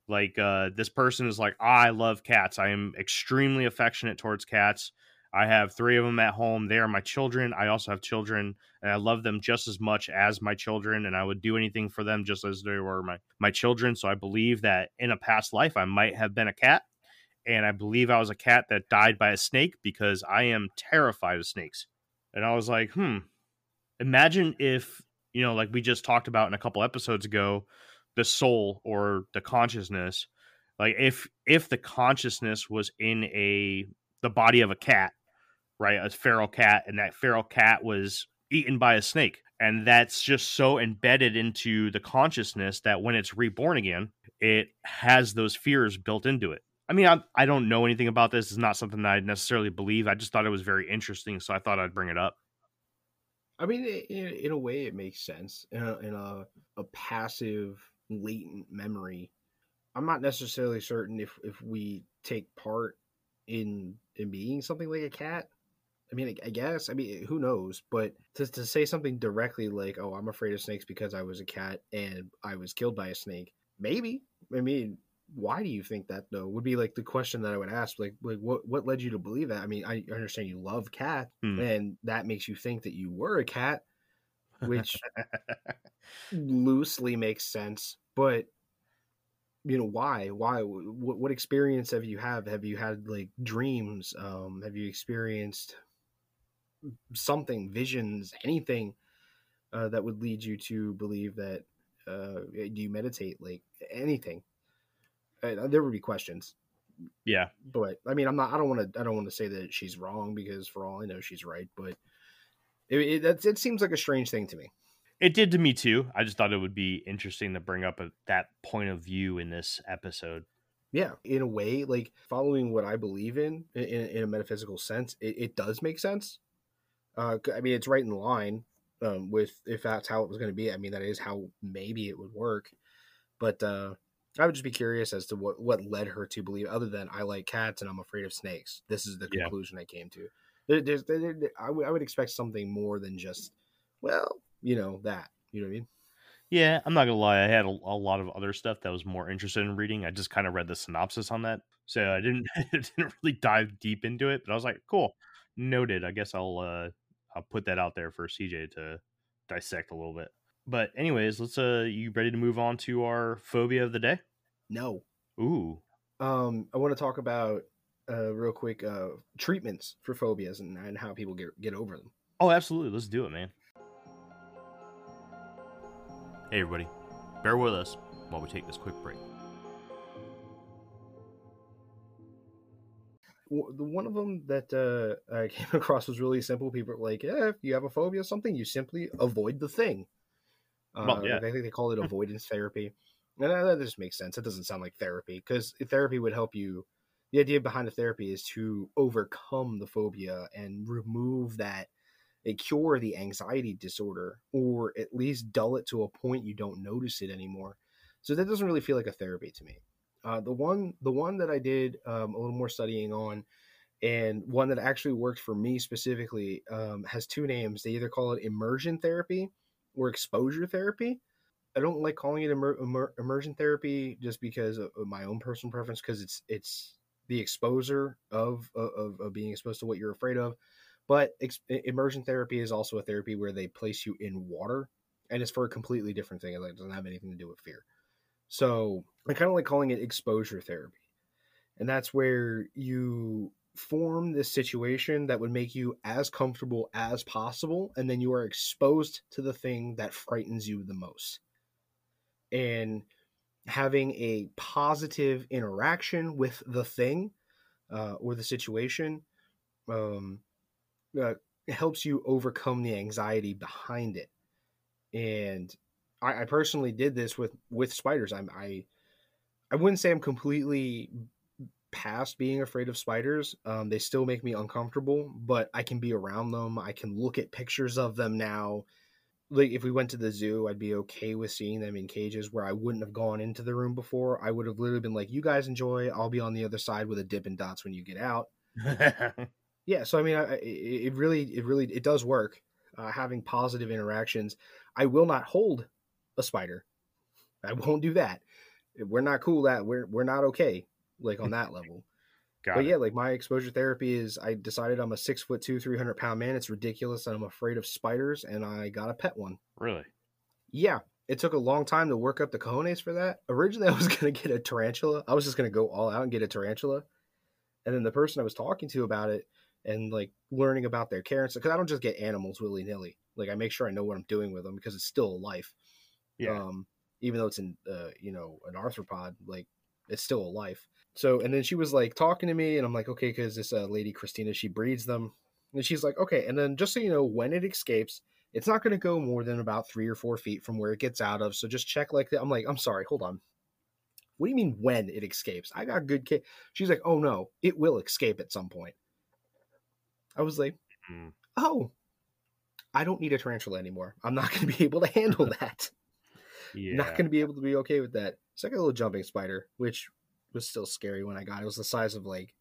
Like uh, this person is like, I love cats. I am extremely affectionate towards cats. I have three of them at home. They are my children. I also have children, and I love them just as much as my children. And I would do anything for them just as they were my my children. So I believe that in a past life, I might have been a cat, and I believe I was a cat that died by a snake because I am terrified of snakes. And I was like, hmm, imagine if, you know, like we just talked about in a couple episodes ago, the soul or the consciousness, like if if the consciousness was in a the body of a cat, right? A feral cat, and that feral cat was eaten by a snake. And that's just so embedded into the consciousness that when it's reborn again, it has those fears built into it. I mean, I, I don't know anything about this. It's not something that I necessarily believe. I just thought it was very interesting, so I thought I'd bring it up. I mean, in, in a way, it makes sense. In a, in a a passive, latent memory, I'm not necessarily certain if if we take part in in being something like a cat. I mean, I, I guess. I mean, who knows? But to to say something directly like, "Oh, I'm afraid of snakes because I was a cat and I was killed by a snake," maybe. I mean, why do you think that though? Would be like the question that I would ask. Like, like what what led you to believe that? I mean, I understand you love cats Hmm. and that makes you think that you were a cat, which loosely makes sense. But you know why? Why? What, what experience have you had? Have you had like dreams? Um, have you experienced something, visions, anything uh, that would lead you to believe that? Uh, do you meditate? Like anything? Uh, there would be questions yeah, but I mean, I'm not. I don't want to. I don't want to say that she's wrong because for all I know, she's right. But it it, it seems like a strange thing to me. It did to me too. I just thought it would be interesting to bring up a, that point of view in this episode. Yeah, in a way, like following what I believe in in, in a metaphysical sense, it, it does make sense. Uh, I mean, it's right in line um, with if that's how it was going to be. I mean, that is how maybe it would work. But uh, I would just be curious as to what what led her to believe, other than I like cats and I'm afraid of snakes. This is the Yeah. conclusion I came to. There, there's, there, there- I would expect something more than just, well, you know that. You know what I mean? Yeah, I'm not gonna lie. I had a, a lot of other stuff that I was more interested in reading. I just kind of read the synopsis on that, so I didn't didn't really dive deep into it. But I was like, cool, noted. I guess I'll uh I'll put that out there for CJ to dissect a little bit. But anyways, let's uh, you ready to move on to our phobia of the day? No. Ooh, Um, I want to talk about uh, real quick uh, treatments for phobias and, and how people get get over them. oh, absolutely. Let's do it, man. Hey, everybody, bear with us while we take this quick break. The one of them that uh, I came across was really simple. People were like, "Yeah, if you have a phobia of something, you simply avoid the thing." Uh, Well, yeah. I think they call it avoidance therapy, and that, that just makes sense. It doesn't sound like therapy because therapy would help you. The idea behind the therapy is to overcome the phobia and remove that, and cure the anxiety disorder, or at least dull it to a point you don't notice it anymore. So that doesn't really feel like a therapy to me. Uh, the one the one that I did um, a little more studying on, and one that actually worked for me specifically, um, has two names. They either call it immersion therapy or exposure therapy. I don't like calling it immer- immer- immersion therapy just because of, of my own personal preference, because it's it's the exposure of, of of being exposed to what you're afraid of. But ex- immersion therapy is also a therapy where they place you in water, and it's for a completely different thing. It doesn't have anything to do with fear. So I kind of like calling it exposure therapy. And that's where you form this situation that would make you as comfortable as possible. And then you are exposed to the thing that frightens you the most. And having a positive interaction with the thing uh, or the situation um, uh, helps you overcome the anxiety behind it. And I, I personally did this with with spiders. I'm I I wouldn't say I'm completely past being afraid of spiders. Um, they still make me uncomfortable, but I can be around them. I can look at pictures of them now. Like if we went to the zoo, I'd be okay with seeing them in cages where I wouldn't have gone into the room before. I would have literally been like, "You guys enjoy. I'll be on the other side with a Dippin' Dots when you get out." yeah so i mean I, it really it really it does work uh, having positive interactions i will not hold a spider i won't do that we're not cool that we're we're not okay like on that level Got but it. yeah like my exposure therapy is i decided i'm a six foot two 300 pound man. It's ridiculous and i'm afraid of spiders and i got a pet one. Really? yeah it took a long time to work up the cojones for that. Originally i was going to get a tarantula. I was just going to go all out and get a tarantula. And then the person i was talking to about it and like learning about their care and stuff because i don't just get animals willy-nilly. Like i make sure i know what i'm doing with them because it's still a life. Yeah. um even though it's in uh you know an arthropod like it's still a life so and then she was like talking to me and i'm like okay because this uh, lady christina she breeds them. And she's like okay. And then just so you know when it escapes it's not going to go more than about three or four feet from where it gets out of so just check like that i'm like i'm sorry hold on. What do you mean when it escapes? I got good kid she's like oh no it will escape at some point. I was like Mm. oh i don't need a tarantula anymore. I'm not going to be able to handle that. Yeah. not going to be able to be okay with that. It's like a little jumping spider, which was still scary when I got it. It was the size of like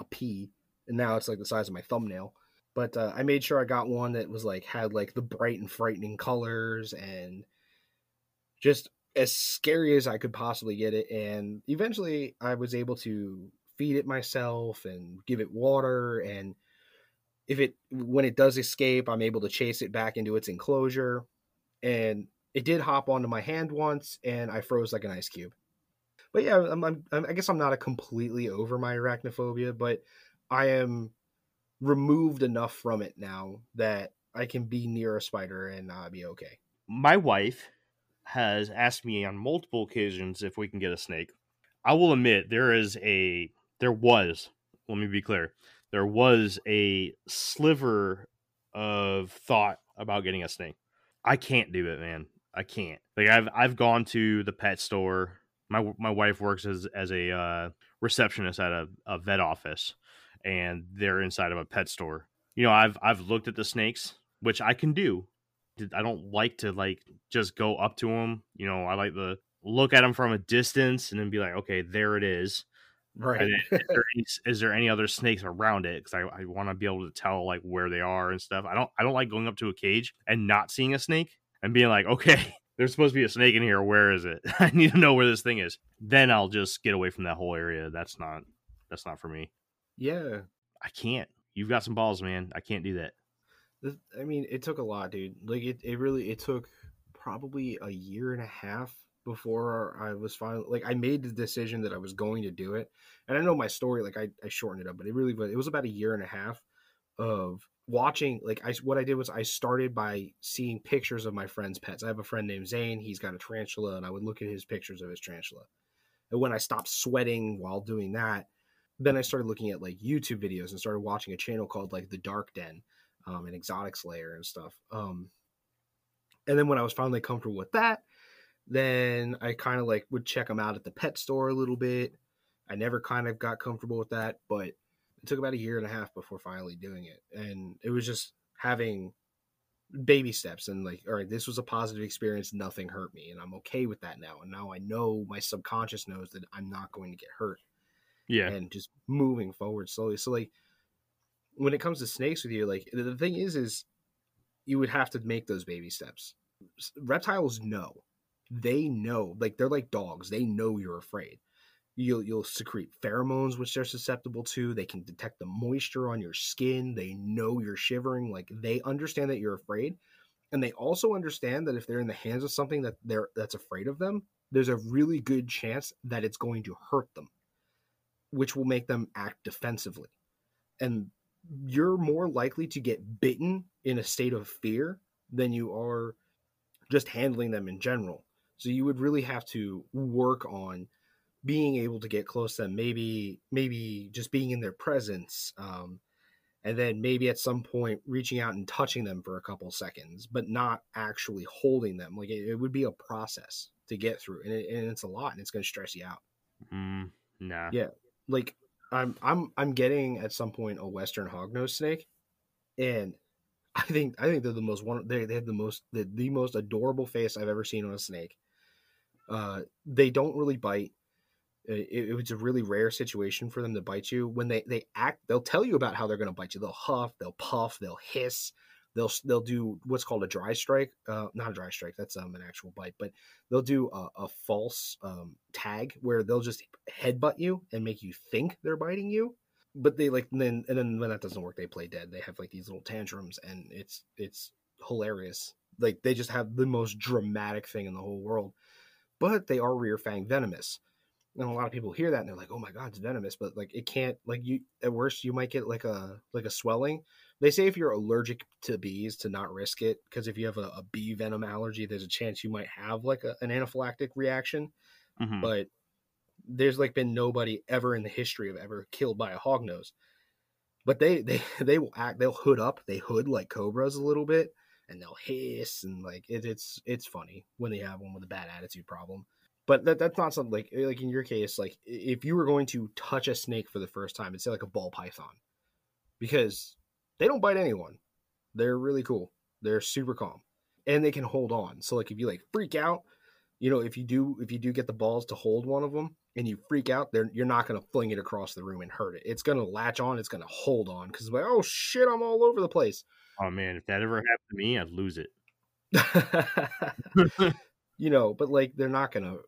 a pea, and now it's like the size of my thumbnail. But uh, I made sure I got one that was like had like the bright and frightening colors and just as scary as I could possibly get it. And eventually, I was able to feed it myself and give it water and if it when it does escape i'm able to chase it back into its enclosure and it did hop onto my hand once and i froze like an ice cube but yeah I'm, I'm, i guess i'm not a completely over my arachnophobia but i am removed enough from it now that i can be near a spider and uh, be okay my wife has asked me on multiple occasions if we can get a snake. I will admit there is a there was, let me be clear, there was a sliver of thought about getting a snake. I can't do it, man. I can't. Like I've I've gone to the pet store. My my wife works as as a uh, receptionist at a, a vet office, and they're inside of a pet store. You know, I've I've looked at the snakes, which I can do. I don't like to like just go up to them. You know, I like to look at them from a distance and then be like, okay, there it is. Right. Is, there any, is there any other snakes around it? Because I, I want to be able to tell like where they are and stuff. I don't I don't like going up to a cage and not seeing a snake and being like, okay, there's supposed to be a snake in here. Where is it? I need to know where this thing is. Then I'll just get away from that whole area. That's not that's not for me. yeah. I can't. You've got some balls, man. I can't do that. This- I mean, it took a lot, dude. Like it, it really it took probably a year and a half before I was finally like I made the decision that I was going to do it. And I know my story, like I, I shortened it up, but it really was it was about a year and a half of watching like I what I did was I started by seeing pictures of my friends' pets. I have a friend named Zane, he's got a tarantula, and I would look at his pictures of his tarantula. And when I stopped sweating while doing that, then I started looking at like YouTube videos and started watching a channel called like The Dark Den um, and Exotics Lair and stuff. Um, and then when I was finally comfortable with that, then I kind of like would check them out at the pet store a little bit. I never kind of got comfortable with that, but it took about a year and a half before finally doing it. And it was just having baby steps and like, all right, this was a positive experience. Nothing hurt me. And I'm okay with that now. And now I know my subconscious knows that I'm not going to get hurt Yeah. and just moving forward slowly. So like when it comes to snakes with you, like the the thing is, is you would have to make those baby steps. Reptiles know, they know, like they're like dogs. They know you're afraid. You'll you'll secrete pheromones which they're susceptible to. They can detect the moisture on your skin. They know you're shivering. Like they understand that you're afraid, and they also understand that if they're in the hands of something that they're that's afraid of them, there's a really good chance that it's going to hurt them which will make them act defensively. And you're more likely to get bitten in a state of fear than you are just handling them in general. So you would really have to work on being able to get close to them, maybe maybe just being in their presence, um, and then maybe at some point reaching out and touching them for a couple seconds, but not actually holding them. Like it, it would be a process to get through, and, it, and it's a lot, and it's going to stress you out Mm, nah. Yeah. like I'm I'm I'm getting at some point a western hognose snake, and I think I think they're the most one they they have the most the, the most adorable face I've ever seen on a snake. Uh, they don't really bite. It, it was a really rare situation for them to bite you. When they they act, they'll tell you about how they're going to bite you. They'll huff, they'll puff, they'll hiss. They'll they'll do what's called a dry strike. Uh, not a dry strike. That's um an actual bite, but they'll do a, a false um, tag where they'll just headbutt you and make you think they're biting you but they like and then and then when that doesn't work they play dead they have like these little tantrums and it's it's hilarious like they just have the most dramatic thing in the whole world but they are rear fang venomous and a lot of people hear that and they're like oh my god it's venomous but like it can't like you at worst you might get like a like a swelling they say if you're allergic to bees to not risk it because if you have a, a bee venom allergy there's a chance you might have like a, an anaphylactic reaction Mhm. but there's like been nobody ever in the history of ever killed by a hognose. But they they they will act they'll hood up, they hood like cobras a little bit, and they'll hiss and like it, it's it's funny when they have one with a bad attitude problem. But that that's not something like like in your case, like if you were going to touch a snake for the first time, it's like a ball python. Because they don't bite anyone. They're really cool. They're super calm. And they can hold on. So like if you like freak out, you know, if you do if you do get the balls to hold one of them and you freak out, they're, you're not going to fling it across the room and hurt it. It's going to latch on. It's going to hold on because like, oh shit, I'm all over the place. Oh man, if that ever happened to me, I'd lose it. you know, but like they're not going to.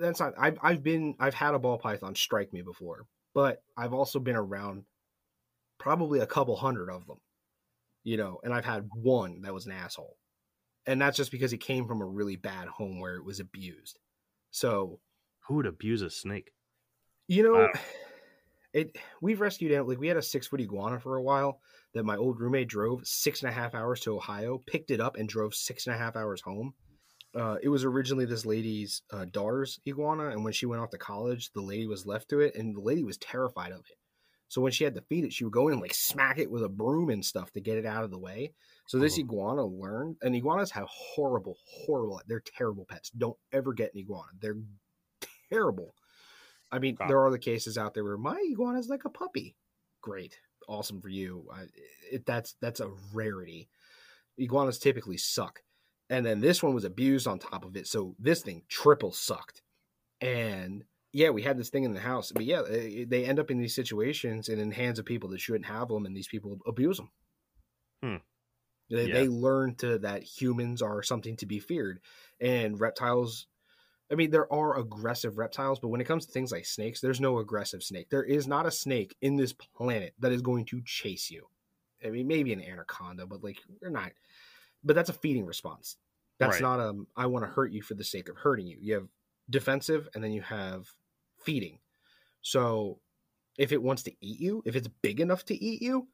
That's not. I've I've been I've had a ball python strike me before, but I've also been around probably a couple hundred of them. You know, and I've had one that was an asshole, and that's just because he came from a really bad home where it was abused. So Who would abuse a snake? You know, Wow. it we've rescued it. Like we had a six foot iguana for a while that my old roommate drove six and a half hours to Ohio, picked it up, and drove six and a half hours home. Uh, it was originally this lady's uh, daughter's iguana, and when she went off to college, the lady was left to it, and the lady was terrified of it. So when she had to feed it, she would go in and like smack it with a broom and stuff to get it out of the way. So this Oh. iguana learned, and iguanas have horrible, horrible. They're terrible pets. Don't ever get an iguana. They're terrible. I mean, Wow. there are the cases out there where my iguana is like a puppy. Great, awesome for you. I, it, that's that's a rarity. Iguanas typically suck, and then this one was abused on top of it. So this thing triple sucked, and yeah, we had this thing in the house. But yeah, they end up in these situations and in the hands of people that shouldn't have them, and these people abuse them. Hmm. They, Yeah. they learn to that humans are something to be feared, and reptiles. I mean, there are aggressive reptiles, but when it comes to things like snakes, there's no aggressive snake. There is not a snake in this planet that is going to chase you. I mean, maybe an anaconda, but like you're not. But that's a feeding response. That's Right. not a I want to hurt you for the sake of hurting you. You have defensive, and then you have feeding. So, if it wants to eat you, if it's big enough to eat you,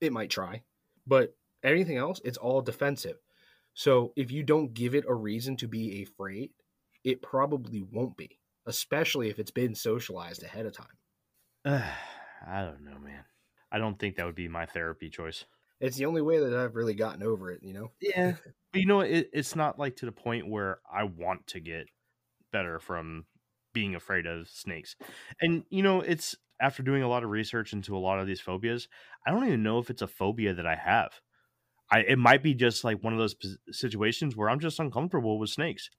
it might try. But anything else, it's all defensive. So, if you don't give it a reason to be afraid, it probably won't be, especially if it's been socialized ahead of time. I don't know, man. I don't think that would be my therapy choice. It's the only way that I've really gotten over it, you know? Yeah. But you know, it, it's not like to the point where I want to get better from being afraid of snakes. And, you know, it's after doing a lot of research into a lot of these phobias, I don't even know if it's a phobia that I have. I, it might be just like one of those pos- situations where I'm just uncomfortable with snakes.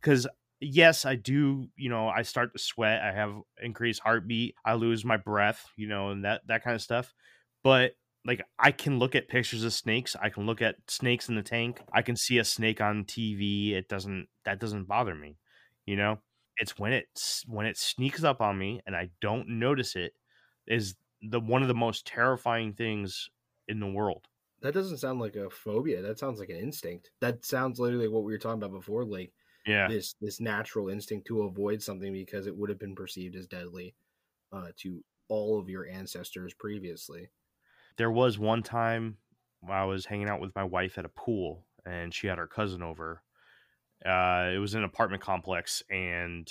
Because, yes, I do, you know, I start to sweat, I have increased heartbeat, I lose my breath, you know, and that, that kind of stuff. But like I can look at pictures of snakes. I can look at snakes in the tank. I can see a snake on TV. It doesn't that doesn't bother me. You know, it's when it s- when it sneaks up on me and I don't notice it is the one of the most terrifying things in the world. That doesn't sound like a phobia. That sounds like an instinct. That sounds literally what we were talking about before, like Yeah. this this natural instinct to avoid something because it would have been perceived as deadly uh, to all of your ancestors previously. There was one time I was hanging out with my wife at a pool and she had her cousin over. Uh, it was an apartment complex and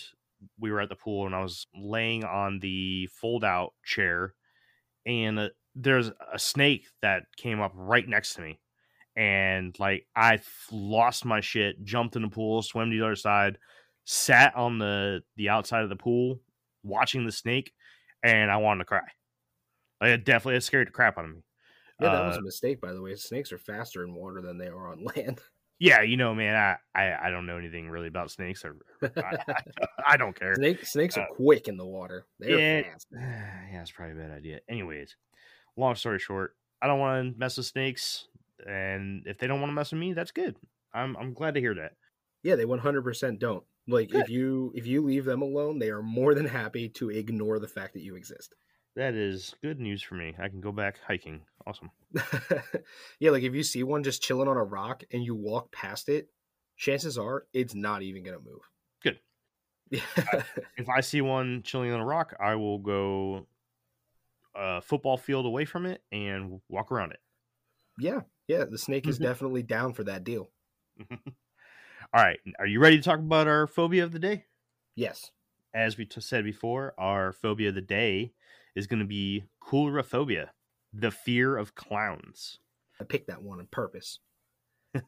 we were at the pool and I was laying on the fold out chair and uh, there's a snake that came up right next to me. And like I lost my shit, jumped in the pool, swam to the other side, sat on the the outside of the pool watching the snake, and I wanted to cry. Like it definitely it scared the crap out of me. Yeah, that was Uh, a mistake, by the way. Snakes are faster in water than they are on land. Yeah, you know, man, I, I, I don't know anything really about snakes. Or I, I, I don't care. Snake, snakes are Uh, quick in the water. They're fast. yeah, it's probably a bad idea. Anyways, long story short, I don't want to mess with snakes, and if they don't want to mess with me, that's good. I'm I'm glad to hear that. Yeah, they 100% don't. Like Good. if you if you leave them alone, they are more than happy to ignore the fact that you exist. That is good news for me. I can go back hiking. Awesome. yeah, like if you see one just chilling on a rock and you walk past it, chances are it's not even gonna move. Good. Yeah. If I see one chilling on a rock, I will go a football field away from it and walk around it. yeah, yeah. The snake is Mhm. definitely down for that deal. All right, are you ready to talk about our phobia of the day? Yes. as we t- said before, our phobia of the day is going to be coulrophobia, the fear of clowns. I picked that one on purpose.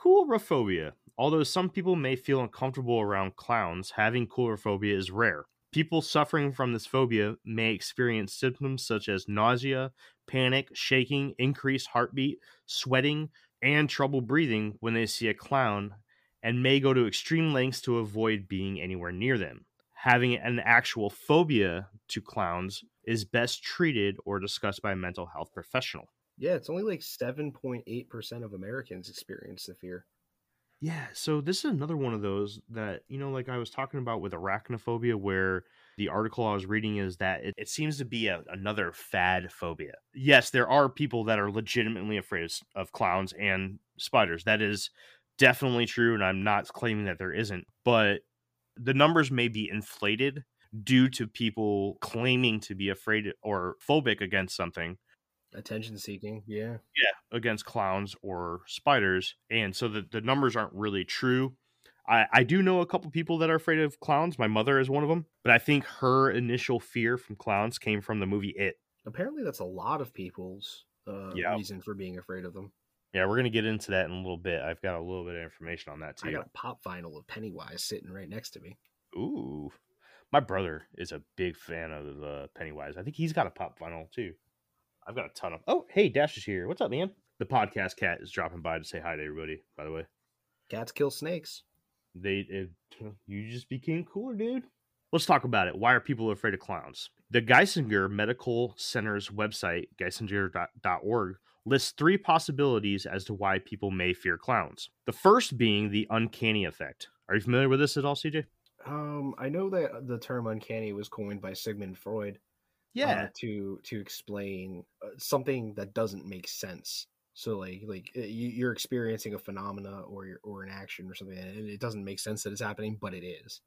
Coulrophobia. Although some people may feel uncomfortable around clowns, having coulrophobia is rare. People suffering from this phobia may experience symptoms such as nausea, panic, shaking, increased heartbeat, sweating, and trouble breathing when they see a clown, and may go to extreme lengths to avoid being anywhere near them. Having an actual phobia to clowns is best treated or discussed by a mental health professional. Yeah, it's only like seven point eight percent of Americans experience the fear. Yeah, so this is another one of those that, you know, like I was talking about with arachnophobia, where the article I was reading is that it, it seems to be a, another fad phobia. Yes, there are people that are legitimately afraid of, of clowns and spiders. That is definitely true, and I'm not claiming that there isn't, but the numbers may be inflated due to people claiming to be afraid or phobic against something Attention seeking. Yeah. Yeah against clowns or spiders and so the, the numbers aren't really true I, I do know a couple people that are afraid of clowns. My mother is one of them, but I think her initial fear from clowns came from the movie It. Apparently, that's a lot of people's uh, reason for being afraid of them. Yeah, we're gonna get into that in a little bit. I've got a little bit of information on that too. I got a pop vinyl of Pennywise sitting right next to me. Ooh, my brother is a big fan of uh, Pennywise. I think he's got a pop vinyl too. I've got a ton of. Oh, hey, Dash is here. What's up, man? The podcast cat is dropping by to say hi to everybody. By the way, Cats kill snakes. they it, you just became cooler, dude. Let's talk about it. Why are people afraid of clowns? The Geisinger Medical Center's website, geisinger.org, lists three possibilities as to why people may fear clowns. The first being the uncanny effect. Are you familiar with this at all, CJ? Um, I know that the term "uncanny" was coined by Sigmund Freud. uh, to to explain uh, something that doesn't make sense. So like like uh, you, you're experiencing a phenomena or or an action or something, and it doesn't make sense that it's happening, but it is.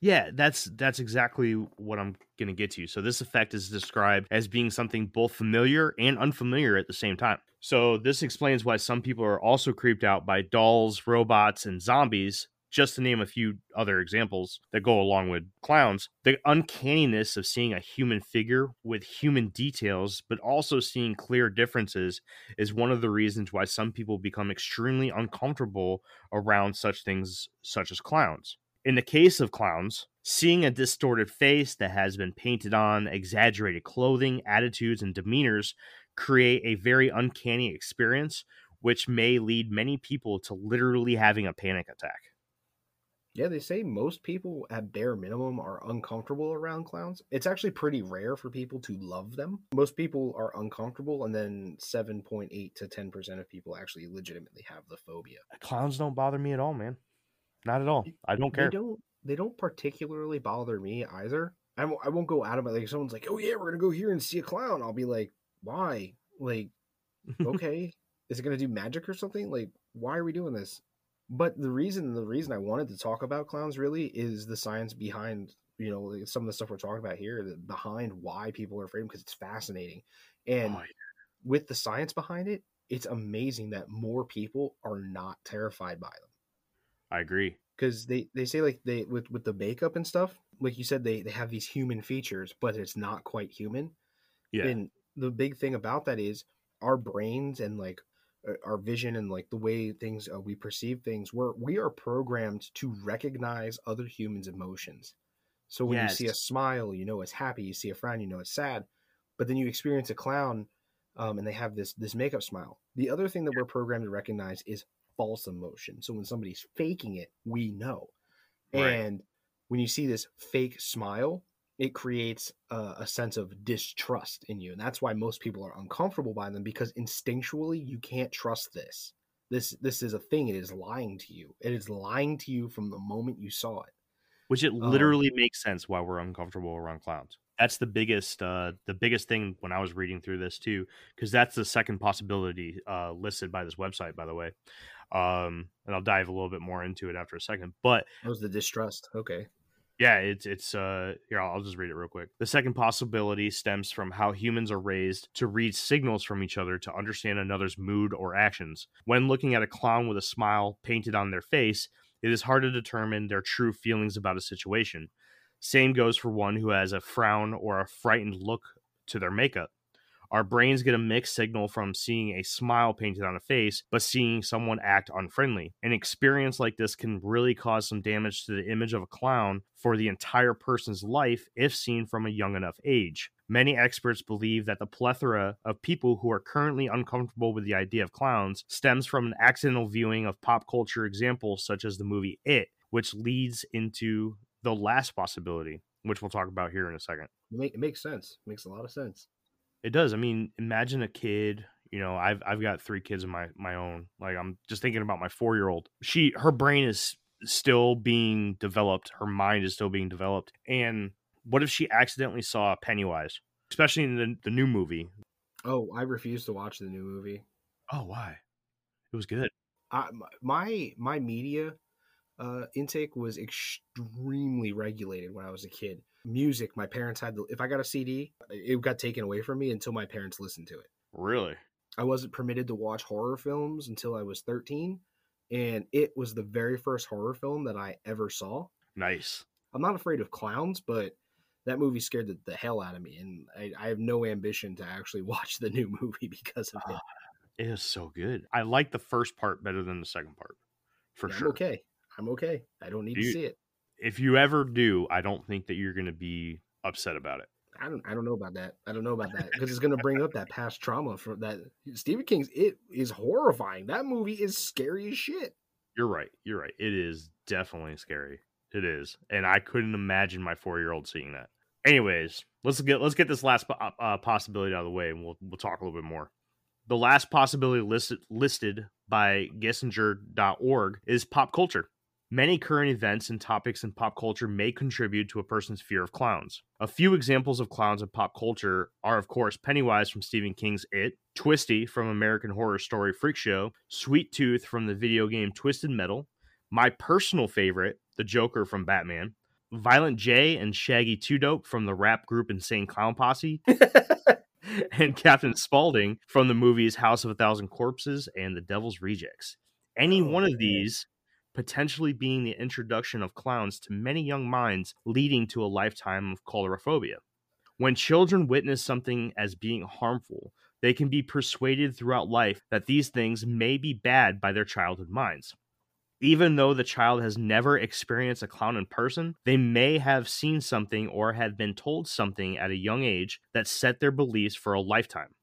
Yeah, that's that's exactly what I'm going to get to. So this effect is described as being something both familiar and unfamiliar at the same time. So this explains why some people are also creeped out by dolls, robots, and zombies, just to name a few other examples that go along with clowns. The uncanniness of seeing a human figure with human details, but also seeing clear differences is one of the reasons why some people become extremely uncomfortable around such things such as clowns. In the case of clowns, seeing a distorted face that has been painted on, exaggerated clothing, attitudes, and demeanors create a very uncanny experience, which may lead many people to literally having a panic attack. Yeah, they say most people at bare minimum are uncomfortable around clowns. It's actually pretty rare for people to love them. Most people are uncomfortable, and then 7.8 to 10% of people actually legitimately have the phobia. Clowns don't bother me at all, man. Not at all. I don't care. They don't. They don't particularly bother me either. I won't, I won't go out of my like. Someone's like, "Oh yeah, we're gonna go here and see a clown." I'll be like, "Why? Like, okay, is it gonna do magic or something? Like, why are we doing this?" But the reason, the reason I wanted to talk about clowns really is the science behind, you know, like, some of the stuff we're talking about here, the, behind why people are afraid because it's fascinating, and Oh, yeah. with the science behind it, it's amazing that more people are not terrified by them I agree. because they they say like they with with the makeup and stuff like you said they they have these human features but it's not quite human. Yeah. and the big thing about that is our brains and like uh, our vision and like the way things uh, we perceive things we're we are programmed to recognize other humans emotions. So when you see a smile you know it's happy you see a frown you know it's sad but then you experience a clown um, and they have this this makeup smile. The other thing that we're programmed to recognize is false emotion. So when somebody's faking it we know. Right. and when you see this fake smile it creates a, a sense of distrust in you. And that's why most people are uncomfortable by them because instinctually you can't trust this. This this is a thing. It is lying to you. It is lying to you from the moment you saw it. Which it Um, literally makes sense why we're uncomfortable around clowns. That's the biggest uh the biggest thing when i was reading through this too because that's the second possibility uh listed by this website by the way um and i'll dive a little bit more into it after a second but that was the distrust. Okay. Yeah it's it's uh here I'll, I'll just read it real quick. The second possibility stems from how humans are raised to read signals from each other to understand another's mood or actions. When looking at a clown with a smile painted on their face it is hard to determine their true feelings about a situation. Same goes for one who has a frown or a frightened look to their makeup our brains get a mixed signal from seeing a smile painted on a face, but seeing someone act unfriendly. An experience like this can really cause some damage to the image of a clown for the entire person's life if seen from a young enough age. Many experts believe that the plethora of people who are currently uncomfortable with the idea of clowns stems from an accidental viewing of pop culture examples such as the movie It, which leads into the last possibility, which we'll talk about here in a second. it, makes sense makes a lot of sense It does. I mean, imagine a kid. You know, I've I've got three kids of my my own. Like I'm just thinking about my four year old. She her brain is still being developed. Her mind is still being developed. And what if she accidentally saw Pennywise, especially in the the new movie? oh i refuse to watch the new movie Oh, why? It was good. I, my my media uh, intake was extremely regulated when I was a kid. Music, my parents had to, if I got a CD, it got taken away from me until my parents listened to it. Really? I wasn't permitted to watch horror films until I was 13 and it was the very first horror film that I ever saw. Nice. I'm not afraid of clowns, but that movie scared the, the hell out of me, and I, I, have no ambition to actually watch the new movie because of it. Uh, it is so good. I like the first part better than the second part, for yeah, sure. I'm okay. I'm okay. I don't need Do to you- see it. If you ever do, I don't think that you're going to be upset about it. I don't. I don't know about that. I don't know about that because it's going to bring up that past trauma from that Stephen King's. It is horrifying. That movie is scary as shit. You're right. You're right. It is definitely scary. It is, and I couldn't imagine my four year old seeing that. Anyways, let's get let's get this last uh, possibility out of the way, and we'll we'll talk a little bit more. The last possibility listed listed by Geisinger.org is pop culture. Many current events and topics in pop culture may contribute to a person's fear of clowns. A few examples of clowns in pop culture are, of course, Pennywise from Stephen King's It, Twisty from American Horror Story Freak Show, Sweet Tooth from the video game Twisted Metal, my personal favorite, the Joker from Batman, Violent J and Shaggy Two Dope from the rap group Insane Clown Posse, and Captain Spaulding from the movies House of a Thousand Corpses and The Devil's Rejects. Any Oh, one of man. these potentially being the introduction of clowns to many young minds, leading to a lifetime of coulrophobia. When children witness something as being harmful, they can be persuaded throughout life that these things may be bad by their childhood minds. Even though the child has never experienced a clown in person, they may have seen something or have been told something at a young age that set their beliefs for a lifetime.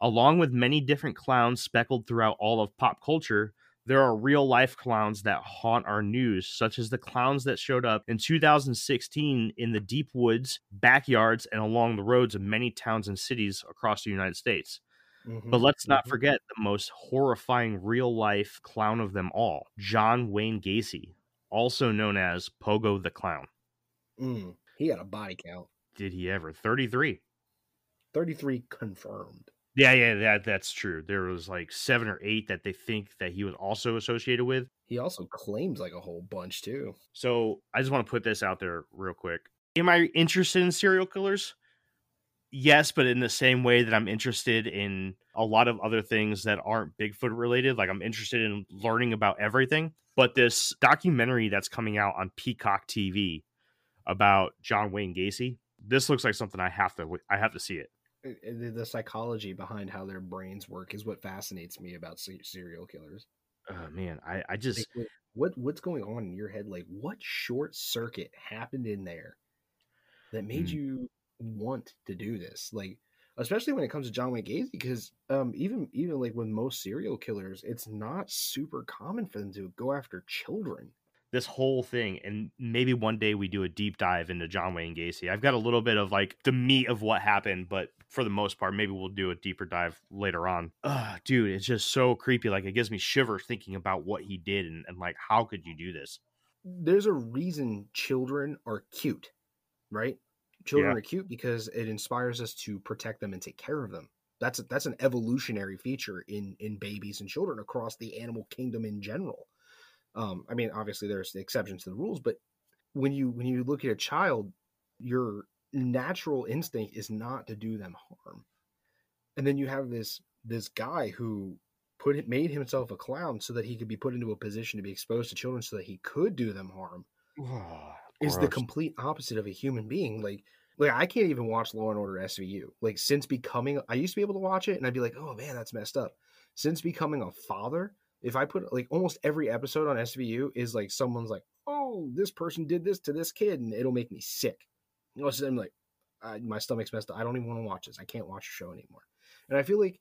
Along with many different clowns speckled throughout all of pop culture, there are real life clowns that haunt our news, such as the clowns that showed up in 2016 in the deep woods, backyards, and along the roads of many towns and cities across the United States. But Mhm, let's not mhm. forget the most horrifying real life clown of them all, John Wayne Gacy, also known as Pogo the Clown. Mm, he had a body count. Did he ever? 33. 33 confirmed. Yeah, yeah, that that's true. There was like seven or eight that they think that he was also associated with. He also claims like a whole bunch too. So I just want to put this out there real quick. Am I interested in serial killers? Yes, but in the same way that I'm interested in a lot of other things that aren't Bigfoot related. Like I'm interested in learning about everything. But this documentary that's coming out on Peacock TV about John Wayne Gacy, this looks like something I have to I have to see it. Uh, The, the psychology behind how their brains work is what fascinates me about serial killers. Oh man, I I just Like, what- what what's going on in your head? Like, what short circuit happened in there that made Mm. you want to do this? Like, especially when it comes to John Wayne Gacy, because um, even even like with most serial killers, it's not super common for them to go after children. This whole thing and maybe one day we do a deep dive into John Wayne Gacy. I've got a little bit of like the meat of what happened, but for the most part, maybe we'll do a deeper dive later on. Ugh, dude, it's just so creepy. Like it gives me shivers thinking about what he did and, and like how could you do this? There's a reason children are cute, right? Children Yeah. are cute because it inspires us to protect them and take care of them. That's a, that's an evolutionary feature in in babies and children across the animal kingdom in general. Um, I mean, obviously there's the exceptions to the rules, but when you when you look at a child, your natural instinct is not to do them harm. And then you have this this guy who put it made himself a clown so that he could be put into a position to be exposed to children so that he could do them harm is the complete opposite of a human being. Like, like I can't even watch Law and Order SVU. Like, since becoming, I used to be able to watch it, and I'd be like, oh man, that's messed up. Since becoming a father, if I put like almost every episode on SVU is like someone's like, oh, this person did this to this kid, and it'll make me sick. You know, so I'm like, I, my stomach's messed up. I don't even want to watch this. I can't watch the show anymore. And I feel like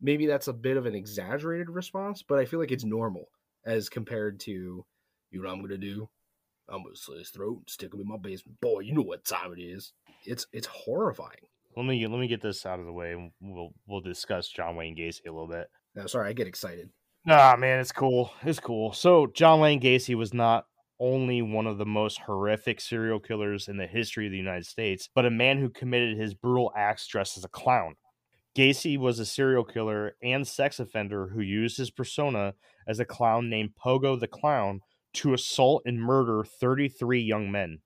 maybe that's a bit of an exaggerated response, but I feel like it's normal as compared to, you know what I'm gonna do? I'm gonna slit his throat and stick him in my basement. Boy, you know what time it is. It's it's horrifying. Let me let me get this out of the way and we'll we'll discuss John Wayne Gacy a little bit. No, sorry, I get excited. Ah, man, it's cool. It's cool. So, John Wayne Gacy was not only one of the most horrific serial killers in the history of the United States, but a man who committed his brutal acts dressed as a clown. Gacy was a serial killer and sex offender who used his persona as a clown named Pogo the Clown to assault and murder 33 young men.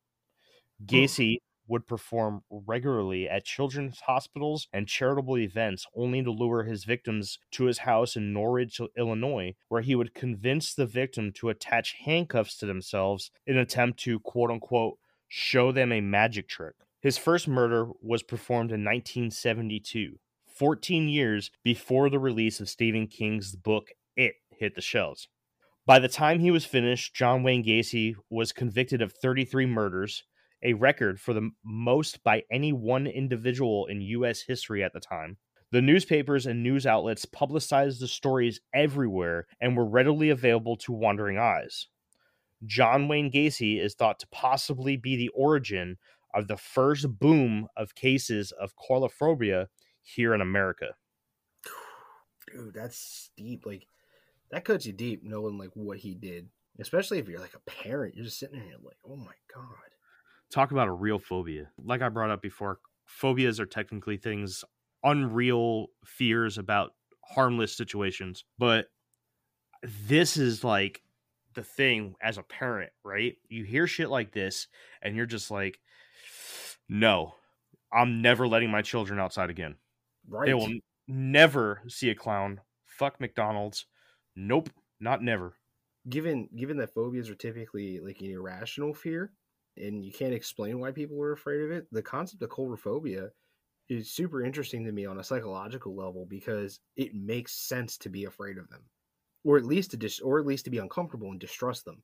Gacy would perform regularly at children's hospitals and charitable events, only to lure his victims to his house in Norridge, Illinois, where he would convince the victim to attach handcuffs to themselves in an attempt to quote unquote show them a magic trick. His first murder was performed in 1972, 14 years before the release of Stephen King's book It hit the shelves. By the time he was finished, John Wayne Gacy was convicted of 33 murders, a record for the most by any one individual in U.S. history at the time. The newspapers and news outlets publicized the stories everywhere and were readily available to wandering eyes. John Wayne Gacy is thought to possibly be the origin of the first boom of cases of coulrophobia here in America. Dude, that's steep. Like that cuts you deep knowing like what he did. Especially if you're like a parent, you're just sitting there like, oh my god. Talk about a real phobia. Like I brought up before, phobias are technically things, unreal fears about harmless situations. But this is like the thing as a parent, right? You hear shit like this and you're just like, no, I'm never letting my children outside again. Right. They will never see a clown. Fuck McDonald's. Nope, not never. given given that phobias are typically like an irrational fear and you can't explain why people are afraid of it the concept of coulrophobia is super interesting to me on a psychological level because it makes sense to be afraid of them or at least to dis- or at least to be uncomfortable and distrust them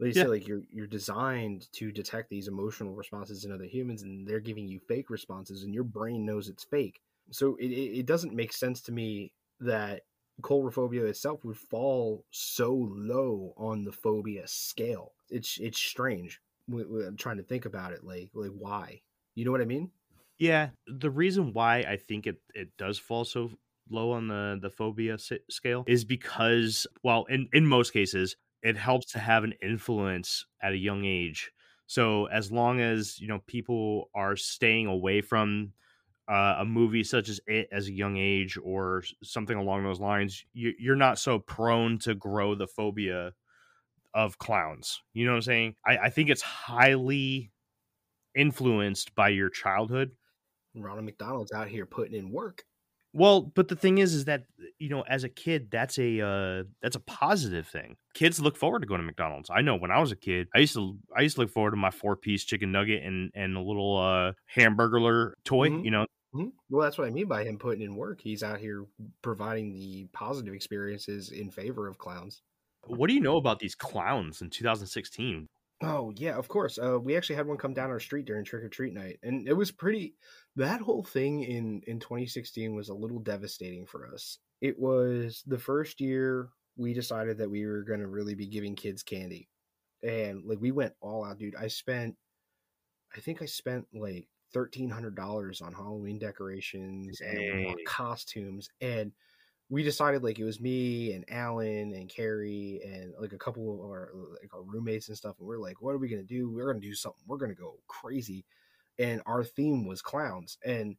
they say like you're you're designed to detect these emotional responses in other humans and they're giving you fake responses and your brain knows it's fake so it, it, it doesn't make sense to me that coulrophobia itself would fall so low on the phobia scale. It's it's strange. I'm trying to think about it, like like why? You know what I mean? Yeah, the reason why I think it it does fall so low on the the phobia scale is because well, in in most cases, it helps to have an influence at a young age. So as long as you know people are staying away from uh, a movie such as it as a young age or something along those lines, you, you're not so prone to grow the phobia of clowns. You know what I'm saying? I, I think it's highly influenced by your childhood Ronald McDonald's out here putting in work. Well, but the thing is, is that you know, as a kid, that's a uh, that's a positive thing. Kids look forward to going to McDonald's. I know when I was a kid, I used to I used to look forward to my four piece chicken nugget and and a little uh, hamburger toy. Mhm. You know, Mhm. Well, that's what I mean by him putting in work. He's out here providing the positive experiences in favor of clowns. What do you know about these clowns in 2016? Oh yeah, of course. Uh, we actually had one come down our street during trick or treat night, and it was pretty. That whole thing in in 2016 was a little devastating for us. It was the first year we decided that we were going to really be giving kids candy, and like we went all out, dude. I spent, I think I spent like thirteen hundred dollars on Halloween decorations and Dang. costumes, and we decided like it was me and Alan and Carrie and like a couple of our like our roommates and stuff, and we are like, what are we gonna do? We're gonna do something. We're gonna go crazy, and our theme was clowns. And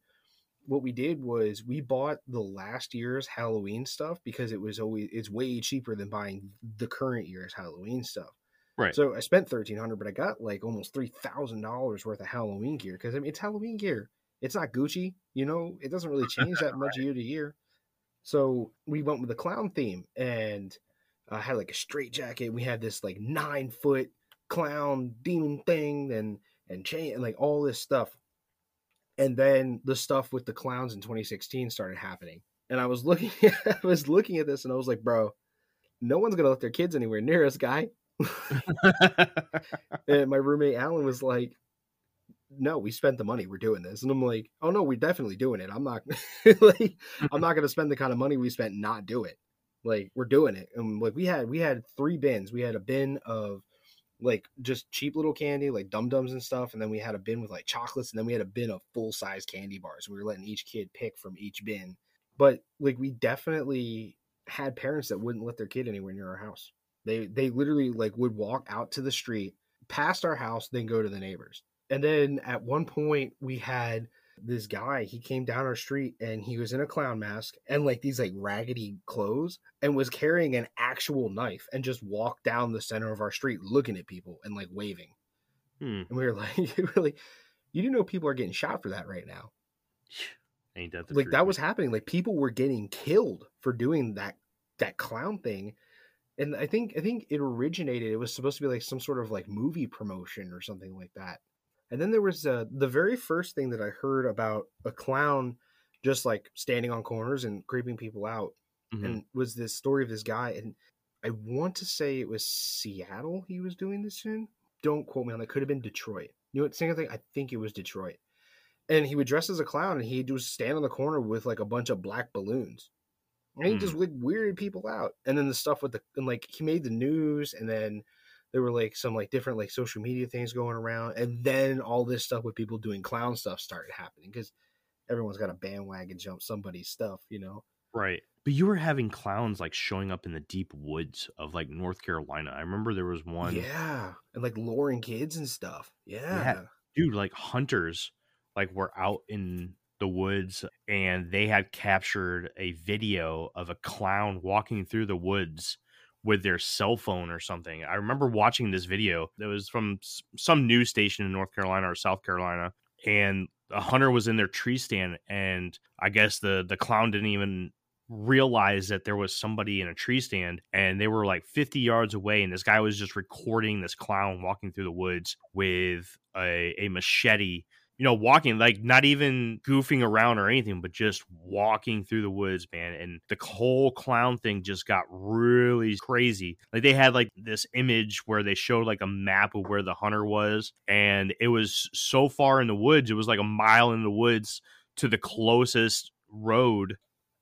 what we did was we bought the last year's Halloween stuff because it was always it's way cheaper than buying the current year's Halloween stuff. Right. So I spent thirteen hundred, but I got like almost three thousand dollars worth of Halloween gear because I mean it's Halloween gear. It's not Gucci, you know. It doesn't really change that much year to year. So we went with the clown theme and I had like a straight jacket. We had this like nine foot clown demon thing and and chain and like all this stuff. And then the stuff with the clowns in 2016 started happening. And I was looking I was looking at this and I was like, bro, no one's gonna let their kids anywhere near us, guy. and my roommate Alan was like, "No, we spent the money. We're doing this." And I'm like, "Oh no, we're definitely doing it. I'm not like I'm mm-hmm. not gonna spend the kind of money we spent not do it. Like we're doing it." And like we had we had three bins. We had a bin of like just cheap little candy, like dum dums and stuff, and then we had a bin with like chocolates, and then we had a bin of full size candy bars. We were letting each kid pick from each bin. But like we definitely had parents that wouldn't let their kid anywhere near our house. They they literally like would walk out to the street, past our house, then go to the neighbors. And then at one point we had this guy, he came down our street and he was in a clown mask and like these like raggedy clothes and was carrying an actual knife and just walked down the center of our street looking at people and like waving. Hmm. And we were like, really, You do know people are getting shot for that right now. Ain't that the like truth, that man? was happening. Like people were getting killed for doing that that clown thing. And I think I think it originated. It was supposed to be like some sort of like movie promotion or something like that. And then there was uh, the very first thing that I heard about a clown just like standing on corners and creeping people out, Mhm. and was this story of this guy. And I want to say it was Seattle he was doing this in. Don't quote me on that. Could have been Detroit. You know what? Same thing. I think it was Detroit. And he would dress as a clown, and he'd just stand on the corner with like a bunch of black balloons, and he just like weirded people out. And then the stuff with the and like he made the news, and then there were like some like different like social media things going around, and then all this stuff with people doing clown stuff started happening because everyone's got a bandwagon jump somebody's stuff, you know. Right. But you were having clowns like showing up in the deep woods of like North Carolina. I remember there was one Yeah, and like luring kids and stuff. Yeah, dude, like hunters like were out in the woods and they had captured a video of a clown walking through the woods with their cell phone or something. I remember watching this video. It was from some news station in North Carolina or South Carolina and a hunter was in their tree stand and I guess the the clown didn't even realize that there was somebody in a tree stand and they were like 50 yards away and this guy was just recording this clown walking through the woods with a, a machete you know walking like not even goofing around or anything but just walking through the woods man and the whole clown thing just got really crazy. Like they had like this image where they showed like a map of where the hunter was and it was so far in the woods it was like a mile in the woods to the closest road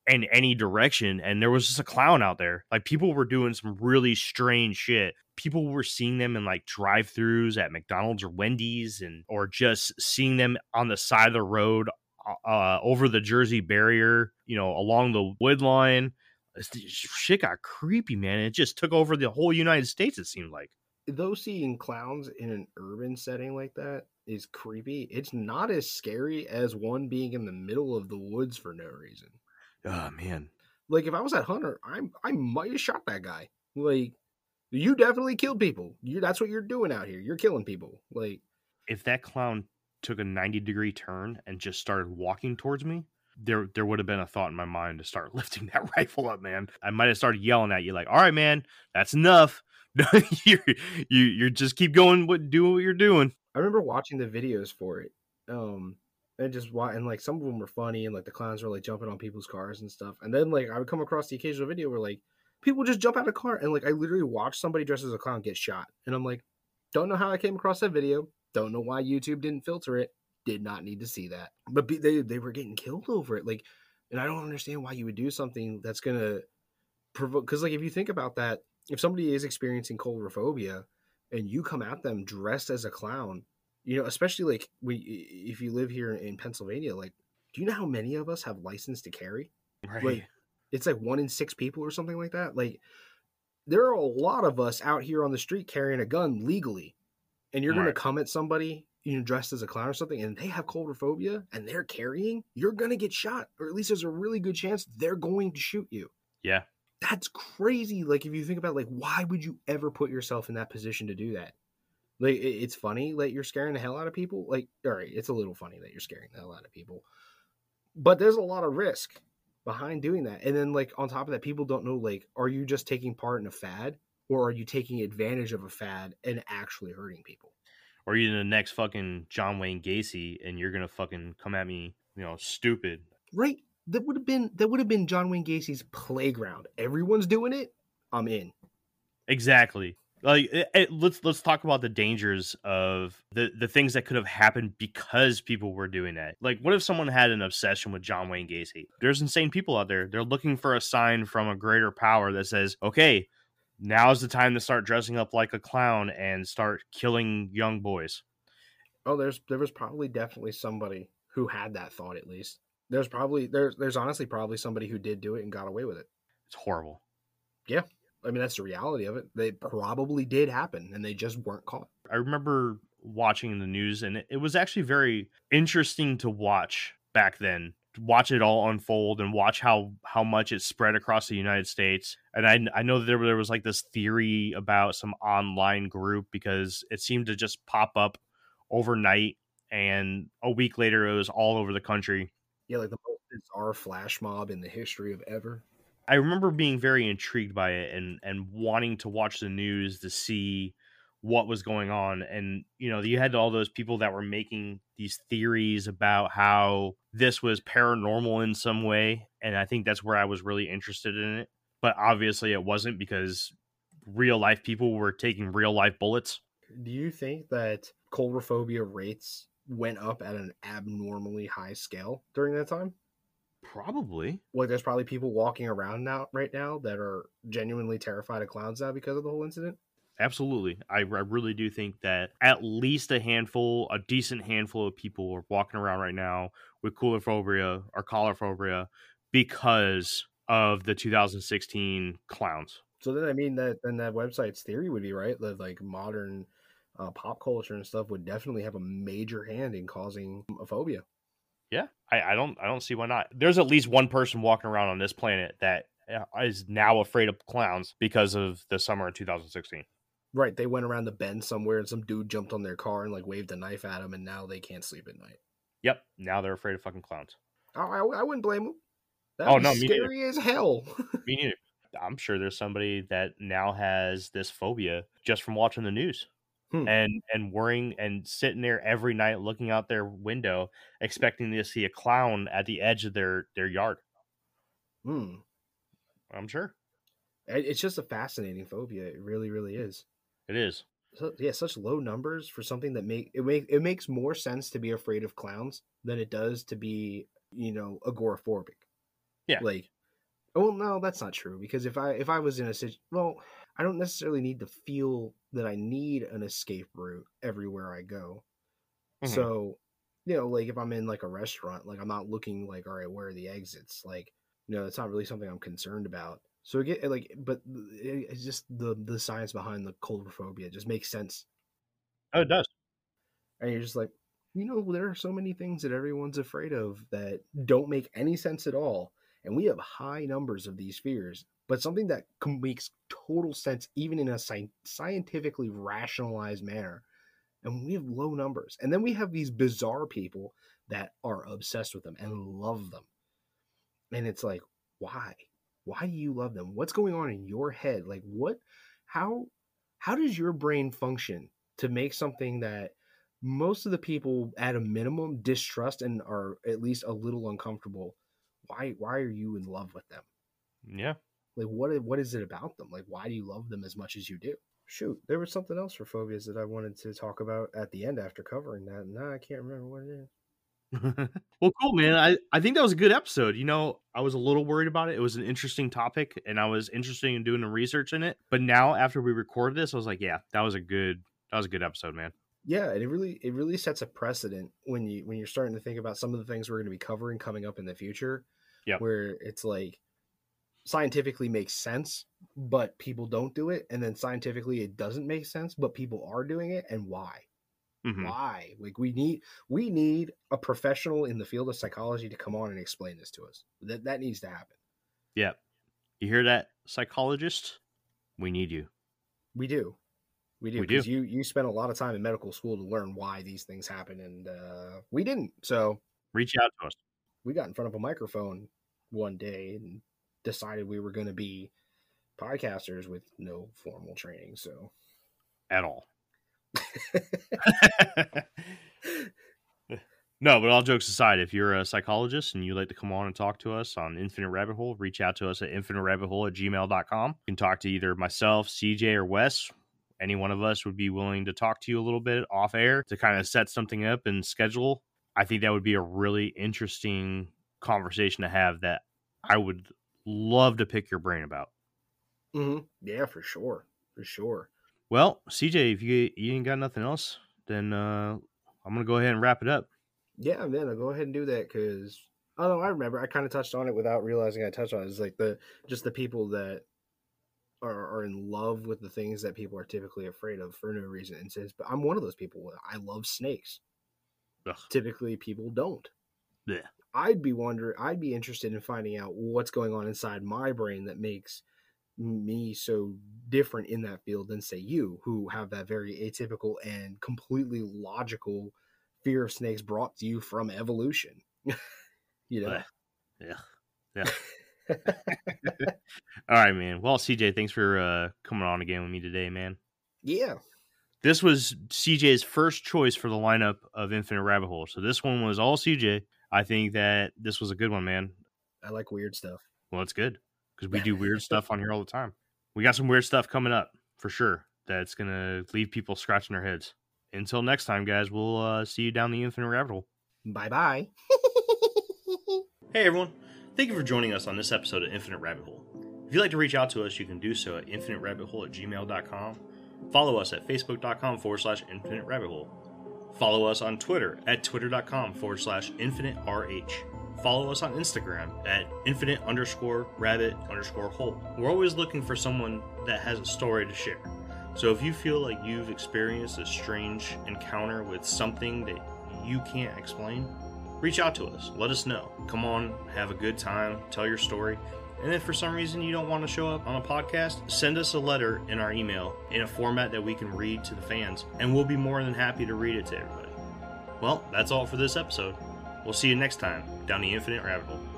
in any direction and there was just a clown out there like people were doing some really strange shit people were seeing them in like drive-throughs at mcdonald's or wendy's and or just seeing them on the side of the road uh, uh over the jersey barrier you know along the wood line shit got creepy man it just took over the whole united states it seemed like though seeing clowns in an urban setting like that is creepy. It's not as scary as one being in the middle of the woods for no reason. Oh man Like if I was at Hunter, I I might have shot that guy. Like you definitely killed people. You that's what you're doing out here. You're killing people. Like if that clown took a 90 degree turn and just started walking towards me there there would have been a thought in my mind to start lifting that rifle up man i might have started yelling at you like all right man that's enough you you you just keep going what doing what you're doing I remember watching the videos for it. Um and just wa- and like some of them were funny and like the clowns were like jumping on people's cars and stuff. And then like I would come across the occasional video where like people just jump out of car and like I literally watched somebody dressed as a clown get shot. And I'm like, don't know how I came across that video. Don't know why YouTube didn't filter it. Did not need to see that. But be- they they were getting killed over it. Like, and I don't understand why you would do something that's gonna provoke. Because like if you think about that, if somebody is experiencing coulrophobia and you come at them dressed as a clown, you know, especially like we if you live here in Pennsylvania, like, do you know how many of us have license to carry? right Like, it's like one in six people or something like that. Like, there are a lot of us out here on the street carrying a gun legally, and you're going Right. to come at somebody, you know, dressed as a clown or something, and they have coulrophobia and they're carrying, you're going to get shot, or at least there's a really good chance they're going to shoot you. yeah That's crazy. Like, if you think about, like, why would you ever put yourself in that position to do that? Like, it's funny that you're scaring the hell out of people. Like, all right, it's a little funny that you're scaring the hell out of people, but there's a lot of risk behind doing that. And then like on top of that, people don't know like, are you just taking part in a fad or are you taking advantage of a fad and actually hurting people? or you're the next fucking john wayne gacy and you're gonna fucking come at me you know stupid Right? That would have been that would have been John Wayne Gacy's playground. Everyone's doing it. I'm in. Exactly. Like it, it- let's let's talk about the dangers of the the things that could have happened because people were doing that. Like what if someone had an obsession with John Wayne Gacy? There's insane people out there. They're looking for a sign from a greater power that says, "Okay, now's the time to start dressing up like a clown and start killing young boys." Oh, there's there was probably definitely somebody who had that thought at least. There's probably there's there's honestly probably somebody who did do it and got away with it. It's horrible. I mean, that's the reality of it. They probably did happen and they just weren't caught. I remember watching the news, and it, was actually very interesting to watch back then. Watch it all unfold and watch how how much it spread across the United States. And I I know that there, there was like this theory about some online group because it seemed to just pop up overnight and a week later it was all over the country. Yeah, like the most bizarre flash mob in the history of ever. I remember being very intrigued by it and and wanting to watch the news to see what was going on and you know you had all those people that were making these theories about how this was paranormal in some way and i think that's where i was really interested in it but obviously it wasn't because real life people were taking real life bullets Do you think that coulrophobia rates went up at an abnormally high scale during that time? Probably Like, there's probably people walking around now, right now, that are genuinely terrified of clowns now because of the whole incident. absolutely I, I really do think that at least a handful a decent handful of people are walking around right now with coulrophobia or collarphobia because of the 2016 clowns So then, I mean, that then that website's theory would be right that like modern uh, pop culture and stuff would definitely have a major hand in causing a phobia. Yeah, I, I don't I don't see why not. There's at least one person walking around on this planet that uh, now afraid of clowns because of the summer of 2016. Right, they went around the bend somewhere and some dude jumped on their car and like waved a knife at them, and now they can't sleep at night. Yep, now they're afraid of fucking clowns. I, I, I wouldn't blame them. Oh, no, me neither. scary as hell. Me neither. I'm sure there's somebody that now has this phobia just from watching the news. Hmm. And and worrying and sitting there every night looking out their window expecting to see a clown at the edge of their their yard. Hmm. I'm sure. It's just a fascinating phobia. It really, really is. It is. So, yeah, such low numbers for something that make it make it makes more sense to be afraid of clowns than it does to be, you know, agoraphobic. Yeah. Like, oh no, that's not true. Because if I if I was in a situation, well, I don't necessarily need to feel that I need an escape route everywhere I go. Mhm. So, you know, like if I'm in like a restaurant, like I'm not looking like, all right, where are the exits? Like, you know, it's not really something I'm concerned about. So again, like, but it's just the the science behind the coulrophobia just makes sense, Oh, it does. and you're just like, you know, there are so many things that everyone's afraid of that don't make any sense at all, and we have high numbers of these fears. But something that com- makes total sense, even in a sci- scientifically rationalized manner, and we have low numbers. And then we have these bizarre people that are obsessed with them and love them. And it's like, why? Why do you love them? What's going on in your head? Like what how how does your brain function to make something that most of the people at a minimum distrust and are at least a little uncomfortable? Why why are you in love with them? Yeah. Like what what is it about them? Like why do you love them as much as you do? Shoot, there was something else for phobias that I wanted to talk about at the end after covering that. Now I can't remember what it is. well, cool, man. I, I think that was a good episode. You know, I was a little worried about it. It was an interesting topic, and I was interested in doing the research in it. But now, after we recorded this, I was like, yeah, that was a good that was a good episode, man. Yeah, and it really it really sets a precedent when you when you're starting to think about some of the things we're going to be covering coming up in the future. Yeah, Where it's like scientifically makes sense, but people don't do it, and then scientifically it doesn't make sense, but people are doing it, and why? Mhm. Why? Like we need we need a professional in the field of psychology to come on and explain this to us. That that needs to happen. Yeah, you hear that, psychologist? We need you. We do. We do. We do. Because you you spent a lot of time in medical school to learn why these things happen, and uh, we didn't. So Reach out to us. we got in front of a microphone one day and decided we were going to be podcasters with no formal training. So at all. no, but all jokes aside, if you're a psychologist and you'd like to come on and talk to us on Infinite Rabbit Hole, reach out to us at infiniterabbithole at gmail.com. You can talk to either myself, CJ, or Wes. Any one of us would be willing to talk to you a little bit off air to kind of set something up and schedule. I think that would be a really interesting conversation to have that I would love to pick your brain about. Mm-hmm. yeah, for sure, for sure. Well, CJ, if you you ain't got nothing else, then uh, I'm gonna go ahead and wrap it up. Yeah, man, I'll go ahead and do that because oh no, I remember I kind of touched on it without realizing I touched on it. It's like the just the people that are, are in love with the things that people are typically afraid of for no reason. And says, but I'm one of those people. I love snakes. Ugh. Typically, people don't. Yeah. I'd be wondering. I'd be interested in finding out what's going on inside my brain that makes me so different in that field than say you, who have that very atypical and completely logical fear of snakes brought to you from evolution. you know. But, yeah. Yeah. All right, man. Well, CJ, thanks for uh, coming on again with me today, man. Yeah. This was CJ's first choice for the lineup of Infinite Rabbit Hole. So this one was all CJ. I think that this was a good one, man. I like weird stuff. Well, it's good because we do weird stuff on here all the time. We got some weird stuff coming up for sure that's going to leave people scratching their heads. Until next time, guys, we'll uh, see you down the Infinite Rabbit Hole. Bye bye. Hey everyone, thank you for joining us on this episode of Infinite Rabbit Hole. If you'd like to reach out to us, you can do so at infiniterabbithole at gmail.com. Follow us at facebook.com forward slash infinite rabbit hole. Follow us on Twitter at twitter.com forward slash infinite RH. Follow us on Instagram at infinite underscore rabbit underscore hole. We're always looking for someone that has a story to share. So if you feel like you've experienced a strange encounter with something that you can't explain, reach out to us. Let us know. Come on, have a good time, tell your story. And if for some reason you don't want to show up on a podcast, send us a letter in our email in a format that we can read to the fans, and we'll be more than happy to read it to everybody. Well, that's all for this episode. We'll see you next time down the Infinite Rabbit Hole.